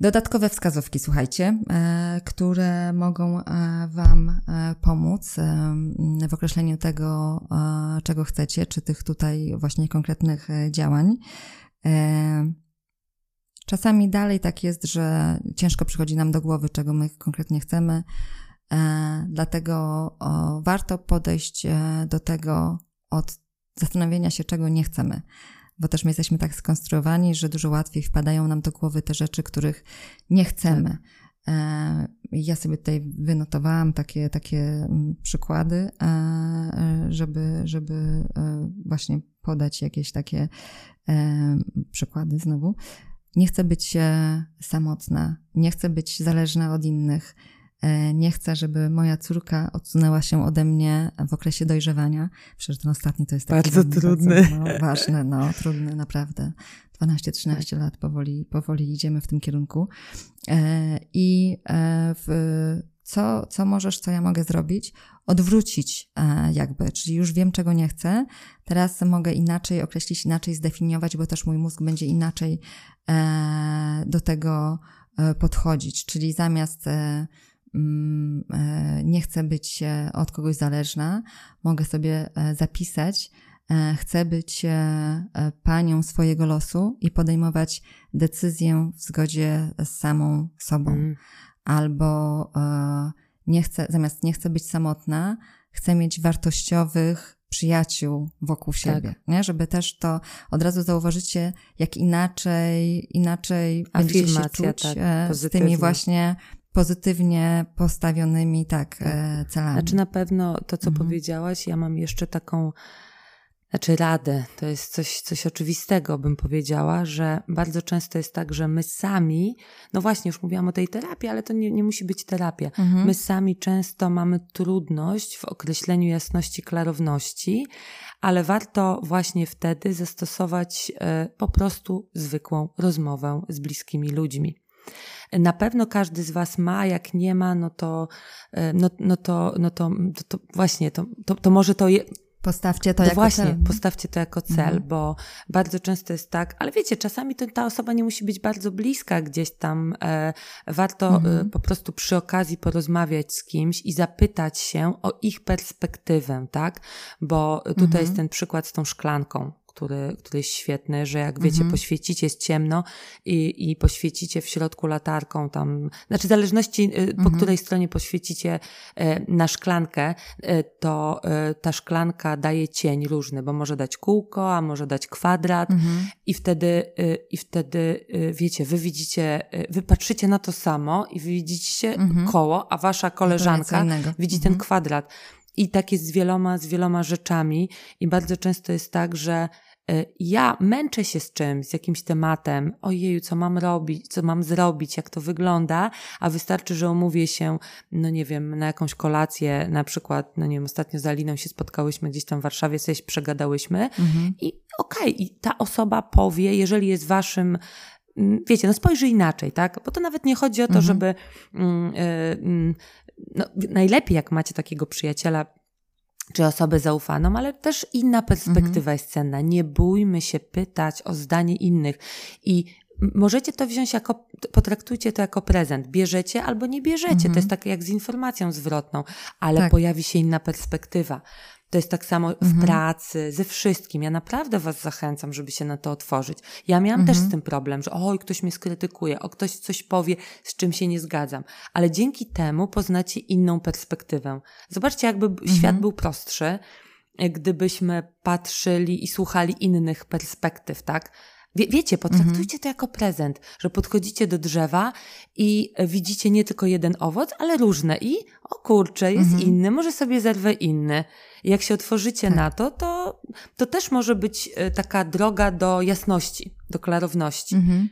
Dodatkowe wskazówki, słuchajcie, e, które mogą e, Wam pomóc w określeniu tego, czego chcecie, czy tych tutaj właśnie konkretnych działań. Czasami dalej tak jest, że ciężko przychodzi nam do głowy, czego my konkretnie chcemy, dlatego warto podejść do tego od zastanowienia się, czego nie chcemy bo też my jesteśmy tak skonstruowani, że dużo łatwiej wpadają nam do głowy te rzeczy, których nie chcemy. Ja sobie tutaj wynotowałam takie, takie mm, przykłady, e, e, żeby, żeby e, właśnie podać jakieś takie przykłady znowu. Nie chcę być samotna, nie chcę być zależna od innych, E, nie chcę, żeby moja córka odsunęła się ode mnie w okresie dojrzewania. Przecież ten ostatni to jest
taki bardzo trudny.
Bardzo, no, ważny, no, trudny naprawdę. 12-13 tak. lat powoli, powoli idziemy w tym kierunku. E, I e, w, co, co możesz, co ja mogę zrobić? Odwrócić jakby, czyli już wiem, czego nie chcę. Teraz mogę inaczej określić, inaczej zdefiniować, bo też mój mózg będzie inaczej do tego podchodzić. Czyli zamiast Mm, e, nie chcę być e, od kogoś zależna, mogę sobie e, zapisać, chcę być panią swojego losu i podejmować decyzję w zgodzie z samą sobą. Mm. Albo nie chcę, zamiast nie chcę być samotna, chcę mieć wartościowych przyjaciół wokół tak. siebie, tak. nie? Żeby też to od razu zauważycie, jak inaczej, inaczej będziecie się czuć tak, z tymi właśnie pozytywnie postawionymi tak, tak. Celami.
Znaczy na pewno to, co mhm. powiedziałaś, ja mam jeszcze taką znaczy radę, to jest coś, coś oczywistego, bym powiedziała, że bardzo często jest tak, że my sami, no właśnie, już mówiłam o tej terapii, ale to nie, nie musi być terapia. Mhm. My sami często mamy trudność w określeniu jasności, klarowności, ale warto właśnie wtedy zastosować y, po prostu zwykłą rozmowę z bliskimi ludźmi. Na pewno każdy z Was ma, jak nie ma, no to, e, no, no to, no to, to, to właśnie, to, to, to może to je,
Postawcie to, to jako
właśnie,
cel.
postawcie to jako cel, mhm. bo bardzo często jest tak, ale wiecie, czasami to, ta osoba nie musi być bardzo bliska gdzieś tam. E, warto e, mhm. e, po prostu przy okazji porozmawiać z kimś i zapytać się o ich perspektywę, tak? Bo tutaj mhm. jest ten przykład z tą szklanką który, który jest świetny, że jak wiecie, mhm. poświecicie, jest ciemno i, i poświecicie w środku latarką tam, znaczy w zależności y, mhm. po której stronie poświecicie y, na szklankę, y, to ta szklanka daje cień różny, bo może dać kółko, a może dać kwadrat mhm. i wtedy, i wtedy wiecie, wy widzicie, wy patrzycie na to samo i wy widzicie mhm. koło, a wasza koleżanka widzi ten mhm. kwadrat. I tak jest z wieloma, z wieloma rzeczami i bardzo często jest tak, że ja męczę się z czymś, z jakimś tematem, ojeju, co mam robić, co mam zrobić, jak to wygląda, a wystarczy, że omówię się, no nie wiem, na jakąś kolację, na przykład, no nie wiem, ostatnio z Aliną się spotkałyśmy gdzieś tam w Warszawie, się przegadałyśmy mhm. i okej, okay, i ta osoba powie, jeżeli jest waszym mm, wiecie, no spojrzy inaczej, tak? Bo to nawet nie chodzi o to, mhm. żeby mm, y, no, najlepiej jak macie takiego przyjaciela, czy osobę zaufaną, ale też inna perspektywa mhm. jest cenna. Nie bójmy się pytać o zdanie innych i możecie to wziąć jako, potraktujcie to jako prezent. Bierzecie albo nie bierzecie. Mhm. To jest tak jak z informacją zwrotną, ale tak. pojawi się inna perspektywa. To jest tak samo w mhm. pracy, ze wszystkim. Ja naprawdę Was zachęcam, żeby się na to otworzyć. Ja miałam mhm. też z tym problem, że oj, ktoś mnie skrytykuje, o ktoś coś powie, z czym się nie zgadzam. Ale dzięki temu poznacie inną perspektywę. Zobaczcie, jakby mhm. świat był prostszy, gdybyśmy patrzyli i słuchali innych perspektyw, tak? Wie, wiecie, potraktujcie mhm. to jako prezent, że podchodzicie do drzewa i widzicie nie tylko jeden owoc, ale różne i o kurczę, jest mhm. inny, może sobie zerwę inny. Jak się otworzycie tak. na to, to, to też może być e, taka droga do jasności, do klarowności. Mhm.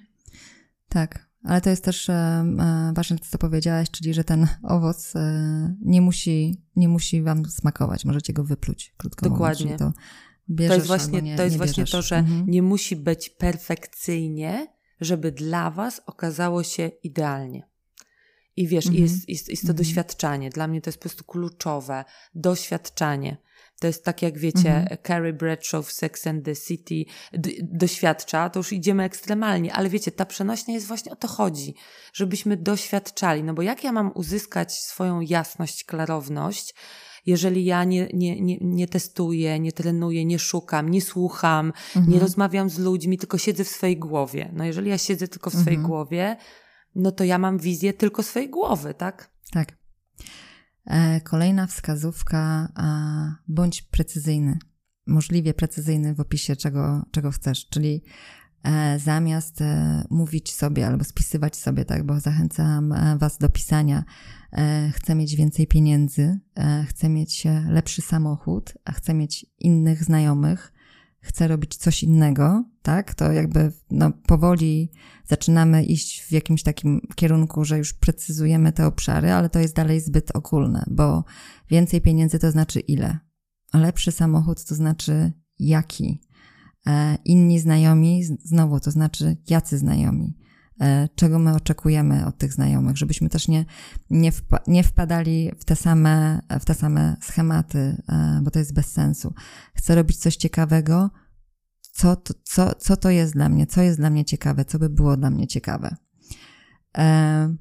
Tak, ale to jest też e, e, ważne, co powiedziałaś, czyli że ten owoc nie, musi, nie musi wam smakować. Możecie go wypluć, krótko
Dokładnie.
mówiąc.
To, to jest właśnie, nie, to, jest właśnie to, że mhm. nie musi być perfekcyjnie, żeby dla was okazało się idealnie. I wiesz, mhm. jest, jest, jest to mhm. doświadczanie. Dla mnie to jest po prostu kluczowe. Doświadczanie. To jest tak, jak wiecie, mhm. Carrie Bradshaw w Sex and the City doświadcza, to już idziemy ekstremalnie, ale wiecie, ta przenośnia jest właśnie o to chodzi, żebyśmy doświadczali. No bo jak ja mam uzyskać swoją jasność, klarowność, jeżeli ja nie, nie, nie, nie testuję, nie trenuję, nie szukam, nie słucham, mhm. nie rozmawiam z ludźmi, tylko siedzę w swojej głowie. No jeżeli ja siedzę tylko w swojej mhm. głowie, no to ja mam wizję tylko swojej głowy, tak?
Tak. E, kolejna wskazówka, bądź precyzyjny, możliwie precyzyjny w opisie, czego, czego chcesz, czyli e, zamiast e, mówić sobie albo spisywać sobie, tak, bo zachęcam Was do pisania, chcę mieć więcej pieniędzy, chcę mieć lepszy samochód, chcę mieć innych znajomych, chcę robić coś innego, tak, to jakby no, powoli zaczynamy iść w jakimś takim kierunku, że już precyzujemy te obszary, ale to jest dalej zbyt ogólne, bo więcej pieniędzy to znaczy ile, a lepszy samochód to znaczy jaki, e, inni znajomi znowu to znaczy jacy znajomi. E, czego my oczekujemy od tych znajomych, żebyśmy też nie, nie, wpa nie wpadali w te, same, w te same schematy, e, bo to jest bez sensu. Chcę robić coś ciekawego, co, to, co, co to jest dla mnie, co jest dla mnie ciekawe, co by było dla mnie ciekawe. E,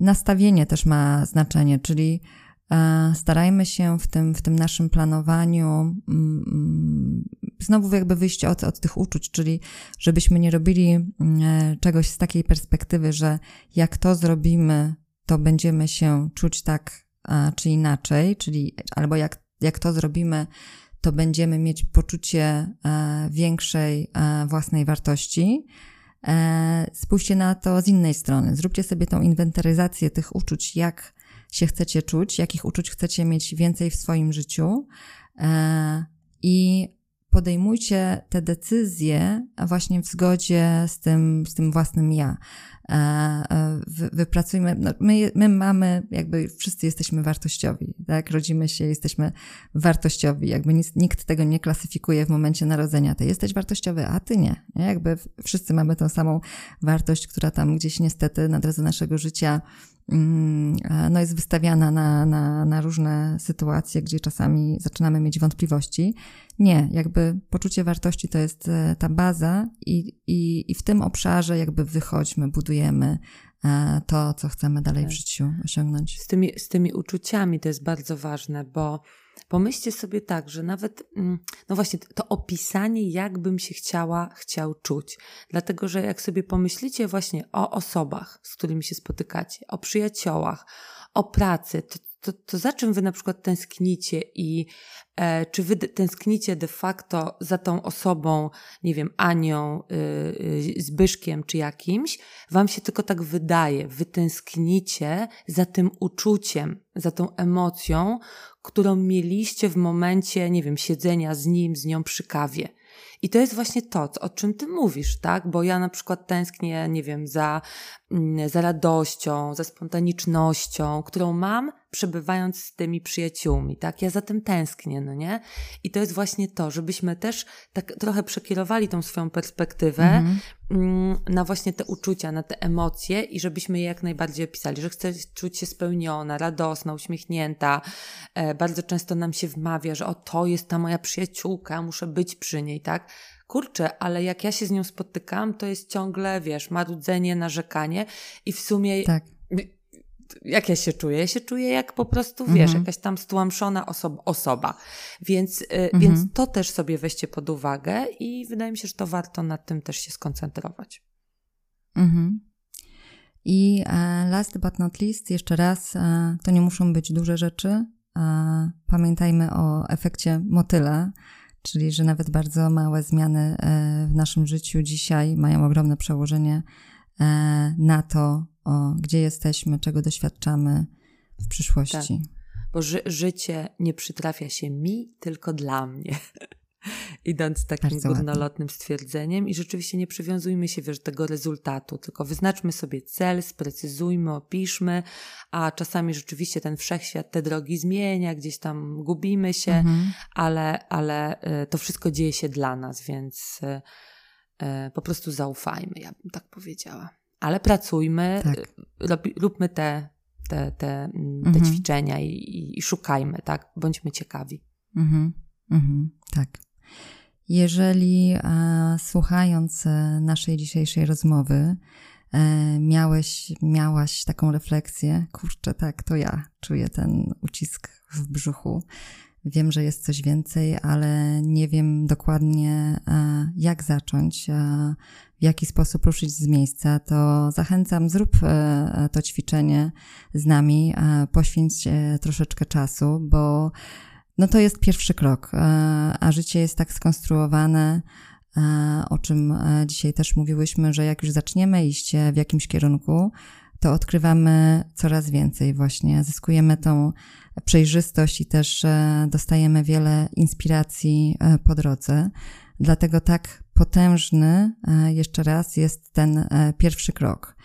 nastawienie też ma znaczenie, czyli starajmy się w tym, w tym naszym planowaniu mm, mm, znowu jakby wyjść od, od tych uczuć, czyli żebyśmy nie robili e, czegoś z takiej perspektywy, że jak to zrobimy, to będziemy się czuć tak czy inaczej, czyli albo jak, jak to zrobimy, to będziemy mieć poczucie e, większej e, własnej wartości. E, spójrzcie na to z innej strony. Zróbcie sobie tą inwentaryzację tych uczuć, jak się chcecie czuć, jakich uczuć chcecie mieć więcej w swoim życiu i podejmujcie te decyzje właśnie w zgodzie z tym, z tym własnym ja. E, e, wypracujmy, no my, my mamy, jakby wszyscy jesteśmy wartościowi, tak? Rodzimy się, jesteśmy wartościowi, jakby nic, nikt tego nie klasyfikuje w momencie narodzenia. Ty jesteś wartościowy, a ty nie. nie? Jakby wszyscy mamy tą samą wartość, która tam gdzieś niestety na drodze naszego życia no jest wystawiana na, na, na różne sytuacje, gdzie czasami zaczynamy mieć wątpliwości. Nie, jakby poczucie wartości to jest e, ta baza i, i, i w tym obszarze jakby wychodźmy, budujemy e, to, co chcemy dalej w tak. życiu osiągnąć.
Z tymi, z tymi uczuciami to jest bardzo ważne, bo Pomyślcie sobie tak, że nawet, mm, no właśnie, to opisanie, jakbym się chciała, chciał czuć. Dlatego, że jak sobie pomyślicie właśnie o osobach, z którymi się spotykacie, o przyjaciołach, o pracy, to, to, to za czym wy na przykład tęsknicie i e, czy wy tęsknicie de facto za tą osobą, nie wiem, Anią, y, y, Zbyszkiem czy jakimś, wam się tylko tak wydaje. Wy tęsknicie za tym uczuciem, za tą emocją, którą mieliście w momencie, nie wiem, siedzenia z nim, z nią przy kawie. I to jest właśnie to, o czym ty mówisz, tak? Bo ja na przykład tęsknię, nie wiem, za, mm, za radością, za spontanicznością, którą mam przebywając z tymi przyjaciółmi, tak? Ja za tym tęsknię, no nie? I to jest właśnie to, żebyśmy też tak trochę przekierowali tą swoją perspektywę mhm. mm -hmm. na właśnie te uczucia, na te emocje i żebyśmy je jak najbardziej opisali, że chcę czuć się spełniona, radosna, uśmiechnięta. E, bardzo często nam się wmawia, że o, to jest ta moja przyjaciółka, muszę być przy niej, tak? kurczę, ale jak ja się z nią spotykam, to jest ciągle, wiesz, marudzenie, narzekanie i w sumie tak jak ja się czuję? Ja się czuję jak po prostu, wiesz, mhm. jakaś tam stłamszona osoba. osoba. Więc, y, mhm. więc to też sobie weźcie pod uwagę i wydaje mi się, że to warto nad tym też się skoncentrować.
Mhm. I e, last but not least, jeszcze raz, e, to nie muszą być duże rzeczy. E, pamiętajmy o efekcie motyla, czyli że nawet bardzo małe zmiany w naszym życiu dzisiaj mają ogromne przełożenie na to, o, gdzie jesteśmy, czego doświadczamy w przyszłości.
Tak. Bo ży życie nie przytrafia się mi, tylko dla mnie. (laughs) idąc takim Bardzo górnolotnym ładnie. stwierdzeniem i rzeczywiście nie przywiązujmy się wiesz, do tego rezultatu, tylko wyznaczmy sobie cel, sprecyzujmy, opiszmy, a czasami rzeczywiście ten wszechświat te drogi zmienia, gdzieś tam gubimy się, mhm. ale, ale y, to wszystko dzieje się dla nas, więc y, po prostu zaufajmy, ja bym tak powiedziała. Ale pracujmy, tak. róbmy te, te, te, mm, te mhm. ćwiczenia i, i, i, szukajmy, tak? Bądźmy ciekawi.
Mhm. mhm. Tak. Jeżeli e, słuchając e, naszej dzisiejszej rozmowy, e, miałeś, miałaś taką refleksję, kurczę, tak, to ja czuję ten ucisk w brzuchu. Wiem, że jest coś więcej, ale nie wiem dokładnie, e, jak zacząć, e, w jaki sposób ruszyć z miejsca, to zachęcam, zrób e, to ćwiczenie z nami, poświęć troszeczkę czasu, bo no to jest pierwszy krok, a życie jest tak skonstruowane, o czym dzisiaj też mówiłyśmy, że jak już zaczniemy iść w jakimś kierunku, to odkrywamy coraz więcej właśnie. Zyskujemy tą przejrzystość i też dostajemy wiele inspiracji po drodze. Dlatego tak potężny, jeszcze raz, jest ten pierwszy krok.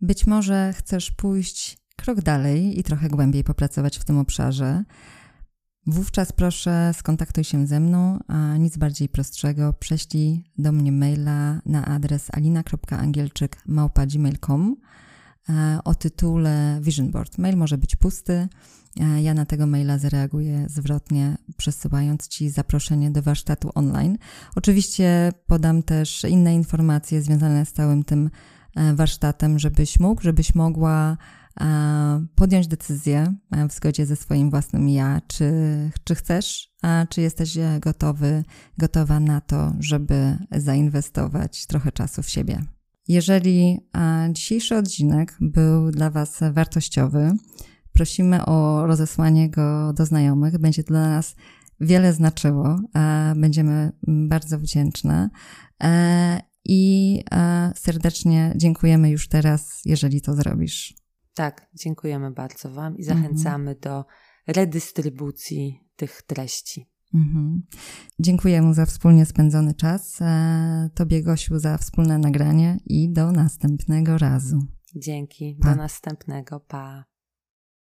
Być może chcesz pójść krok dalej i trochę głębiej popracować w tym obszarze. Wówczas proszę skontaktuj się ze mną, a nic bardziej prostszego, prześlij do mnie maila na adres alina.angielczyk.gmail.com e, o tytule Vision Board. Mail może być pusty. E, ja na tego maila zareaguję zwrotnie, przesyłając Ci zaproszenie do warsztatu online. Oczywiście podam też inne informacje związane z całym tym e, warsztatem, żebyś mógł, żebyś mogła podjąć decyzję w zgodzie ze swoim własnym ja, czy, czy chcesz, a czy jesteś gotowy, gotowa na to, żeby zainwestować trochę czasu w siebie. Jeżeli dzisiejszy odcinek był dla Was wartościowy, prosimy o rozesłanie go do znajomych. Będzie dla nas wiele znaczyło, będziemy bardzo wdzięczne. E, I serdecznie dziękujemy już teraz, jeżeli to zrobisz.
Tak, dziękujemy bardzo Wam i zachęcamy mhm. do redystrybucji tych treści. Mhm.
Dziękujemy za wspólnie spędzony czas, e, Tobie Gosiu za wspólne nagranie i do następnego razu.
Dzięki, pa. do następnego, pa.